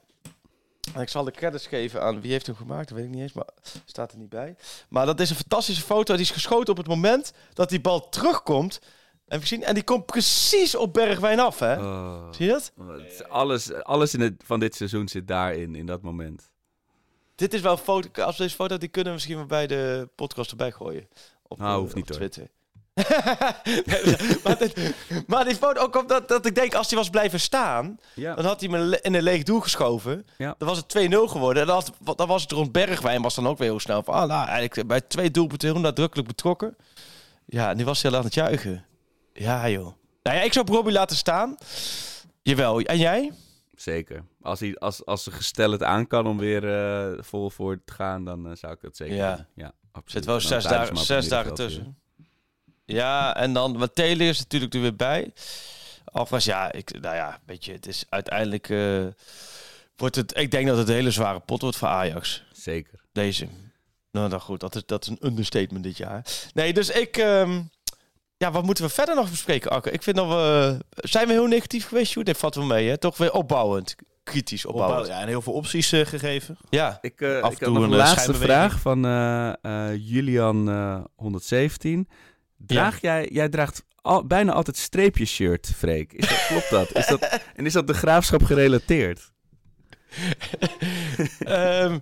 En ik zal de credits geven aan wie heeft hem gemaakt, dat weet ik niet eens, maar staat er niet bij. Maar dat is een fantastische foto. Die is geschoten op het moment dat die bal terugkomt. En, gezien, en die komt precies op Bergwijn af, hè? Oh. Zie je dat? Is Alles, alles in het, van dit seizoen zit daarin, in dat moment. Dit is wel een foto. Als deze foto, die kunnen we misschien wel bij de podcast erbij gooien. Op, Nou, eh, hoeft niet, op hoor. Twitter. maar, dit- maar die foto ook omdat dat ik denk, als hij was blijven staan, Ja. dan had hij me in een leeg doel geschoven. Ja. Dan was het 2-0 geworden. En dan, had- dan was het rond Bergwijn, was dan ook weer heel snel van, ah, nou, eigenlijk bij twee doelpunten heel nadrukkelijk betrokken. Ja, nu was hij al aan het juichen. Ja, joh. Nou ja, ik zou Robbie laten staan. Jawel. En jij? Zeker. Als, hij, als, als ze gestel het aan kan om weer eh, vol voor te gaan, dan eh, zou ik dat zeker Ja. doen. Ja, absoluut. Zit wel zes, dagen, zes dagen tussen. Ja, en dan, maar Taylor is natuurlijk er weer bij. Alvast, ja, ik, nou ja, weet je, het is uiteindelijk, eh, wordt het, ik denk dat het een hele zware pot wordt voor Ajax. Zeker. Deze. Nou, dan goed, dat is, dat is een understatement dit jaar. Nee, dus ik, ehm, ja, wat moeten we verder nog bespreken, Akke? Ik vind dat we, zijn we heel negatief geweest, Sjoerd? Nee, vatten we mee, hè? Toch weer opbouwend, kritisch opbouwend. Opbouw, ja, en heel veel opties eh, gegeven. Ja, Ik, eh, Af en ik toe had nog een, een eh, laatste vraag van eh, eh, Julian eh, 117. Draag jij, jij draagt al, bijna altijd streepjes shirt, Freek. Is dat, klopt dat? Is dat? En is dat de graafschap gerelateerd? Ehm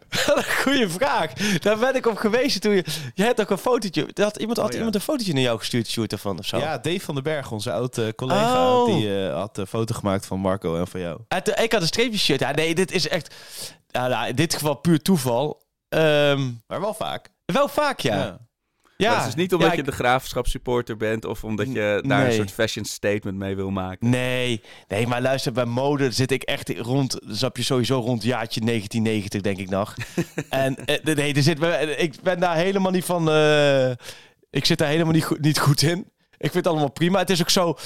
goeie vraag. Daar ben ik op gewezen toen je... Je hebt ook een fotootje... Had iemand, had Oh, ja. iemand een fotootje naar jou gestuurd, Sjoerd, ervan of zo? Ja, Dave van den Berg, onze oude collega, Oh. die eh, had een foto gemaakt van Marco en van jou. En ik had een streepje shirt. Ja, nee, dit is echt... Nou, in dit geval puur toeval. Ehm, Maar wel vaak. wel vaak, ja. Ja, Ja. Maar het is niet omdat Ja, je ik- de graafschap supporter bent of omdat je daar Nee. een soort fashion statement mee wil maken. Nee, nee, maar luister, bij mode zit ik echt rond, snap je sowieso rond jaartje 1990, denk ik nog. en eh, nee, er zit, bij- ik ben daar helemaal niet van, eh, ik zit daar helemaal niet goed, niet goed in. Ik vind het allemaal prima. Het is ook zo,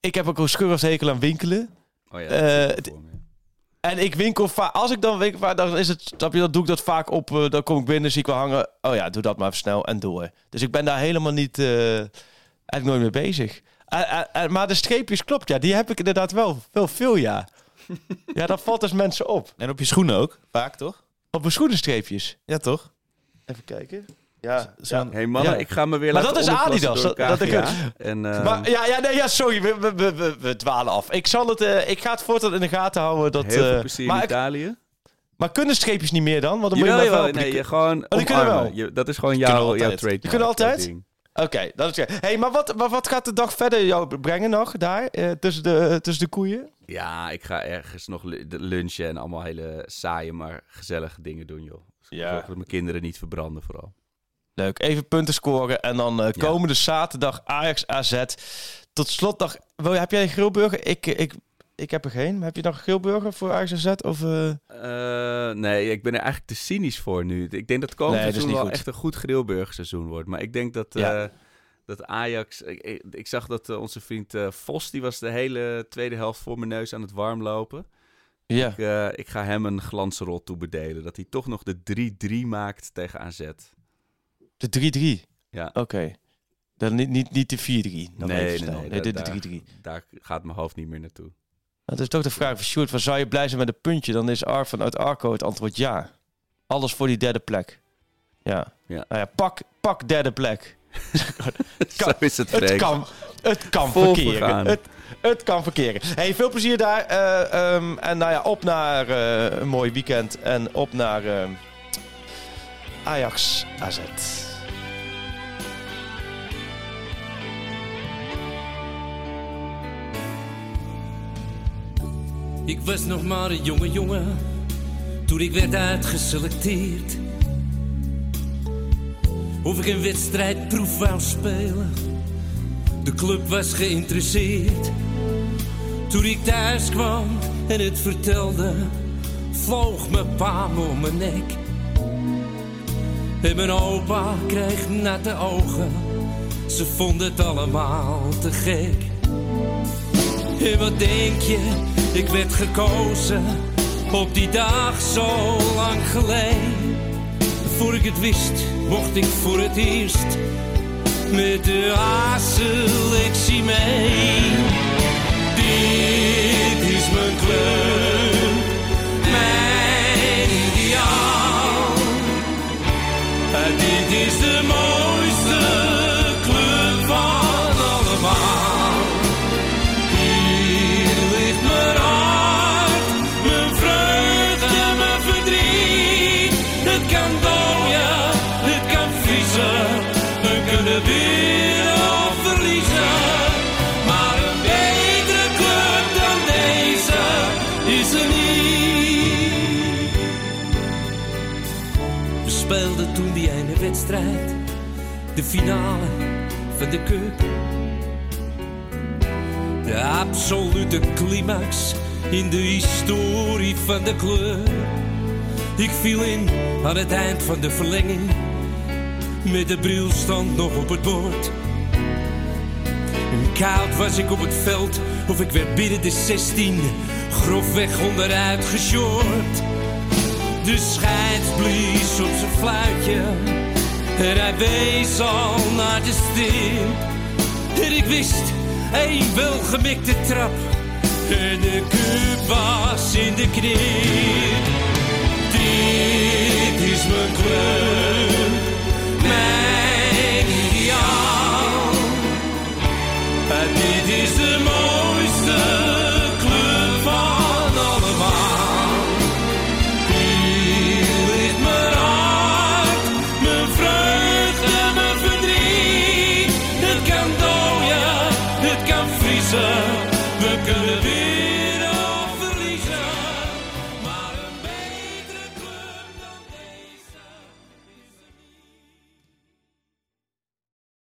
ik heb ook een schurfthekel aan winkelen. Oh ja, Eh, het-. En ik winkel vaak, als ik dan winkel, dan is het, snap je, dan doe ik dat vaak op, eh, dan kom ik binnen, zie ik wel hangen. Oh ja, doe dat maar even snel en door. Dus ik ben daar helemaal niet, eh, eigenlijk nooit mee bezig. Maar de streepjes klopt, ja, die heb ik inderdaad wel, wel veel, ja. ja, dat valt dus mensen op. En op je schoenen ook, vaak toch? Op mijn schoenenstreepjes. Ja, toch? Even kijken. Ja, hey mannen, Ja. ik ga me weer Maar laten dat is Adidas, dat- dat ik KVA. En, eh, maar, ja, ja, nee, ja, sorry, we, we, we, we, we dwalen af. Ik, zal het, eh, ik ga het voortaan in de gaten houden. Dat, heel veel eh, plezier maar, in ik- Italië. maar kunnen streepjes niet meer dan? Want dan moet je maar wel- nee, die- je gewoon Oh, die kunnen wel. Je- dat is gewoon jouw, altijd. jouw Die trademark. kunnen altijd? Oké, dat is hey, maar wat, maar wat gaat de dag verder jou brengen nog daar eh, tussen, de, tussen de koeien? Ja, ik ga ergens nog lunchen en allemaal hele saaie, maar gezellige dingen doen, joh. Ja. Zorgen dat mijn kinderen niet verbranden, vooral. Leuk, even punten scoren en dan eh, komende zaterdag Ajax AZ. Tot slot nog, wil, heb jij een grillburger? Ik, ik, ik heb er geen. Heb je nog een grillburger voor Ajax AZ? Of, eh, Eh, nee, ik ben er eigenlijk te cynisch voor nu. Ik denk dat het komend Nee, seizoen niet wel goed. echt een goed grillburgerseizoen wordt. Maar ik denk dat, Ja. dat Ajax... Ik, zag dat onze vriend Vos, die was de hele tweede helft voor mijn neus aan het warmlopen. ja. Ik, ik ga hem een glansrol toebedelen. Dat hij toch nog de 3-3 maakt tegen AZ. De 3-3. Ja. Oké. Dan niet, niet, niet de 4-3. Nog Nee, nee, nee, Nee, de, daar- de 3-3. Daar gaat mijn hoofd niet meer naartoe. Dat is toch de vraag van Sjoerd. Van, zou je blij zijn met een puntje? Dan is Ar vanuit Arco het antwoord ja. Alles voor die derde plek. Ja. Ja. Nou ja, pak, pak derde plek. Zo is het, Het kan, het kan Vol verkeren. Het, het kan verkeren. Hey, veel plezier daar. eh, ehm, en nou ja, op naar eh, een mooi weekend. En op naar ehm, Ajax AZ. Ik was nog maar een jonge jongen toen ik werd uitgeselecteerd. Of ik een wedstrijdproef wou spelen, de club was geïnteresseerd. Toen ik thuis kwam en het vertelde, vloog mijn pa om mijn nek. En mijn opa kreeg natte ogen, ze vonden het allemaal te gek. En wat denk je, ik werd gekozen op die dag zo lang geleden. voor ik het wist, mocht ik voor het eerst met de A-selectie mee. Dit is mijn club, de finale van de cup. De absolute climax in de historie van de club. Ik viel in aan het eind van de verlenging, met de brilstand nog op het bord. En koud was ik op het veld, of ik werd binnen de 16, grofweg onderuit geshort. De scheids blies op zijn fluitje, en hij wees al naar de stip. En ik wist, één welgemikte trap. En de cup was in de knip. Dit is mijn club, mijn ideaal. En dit is de mooiste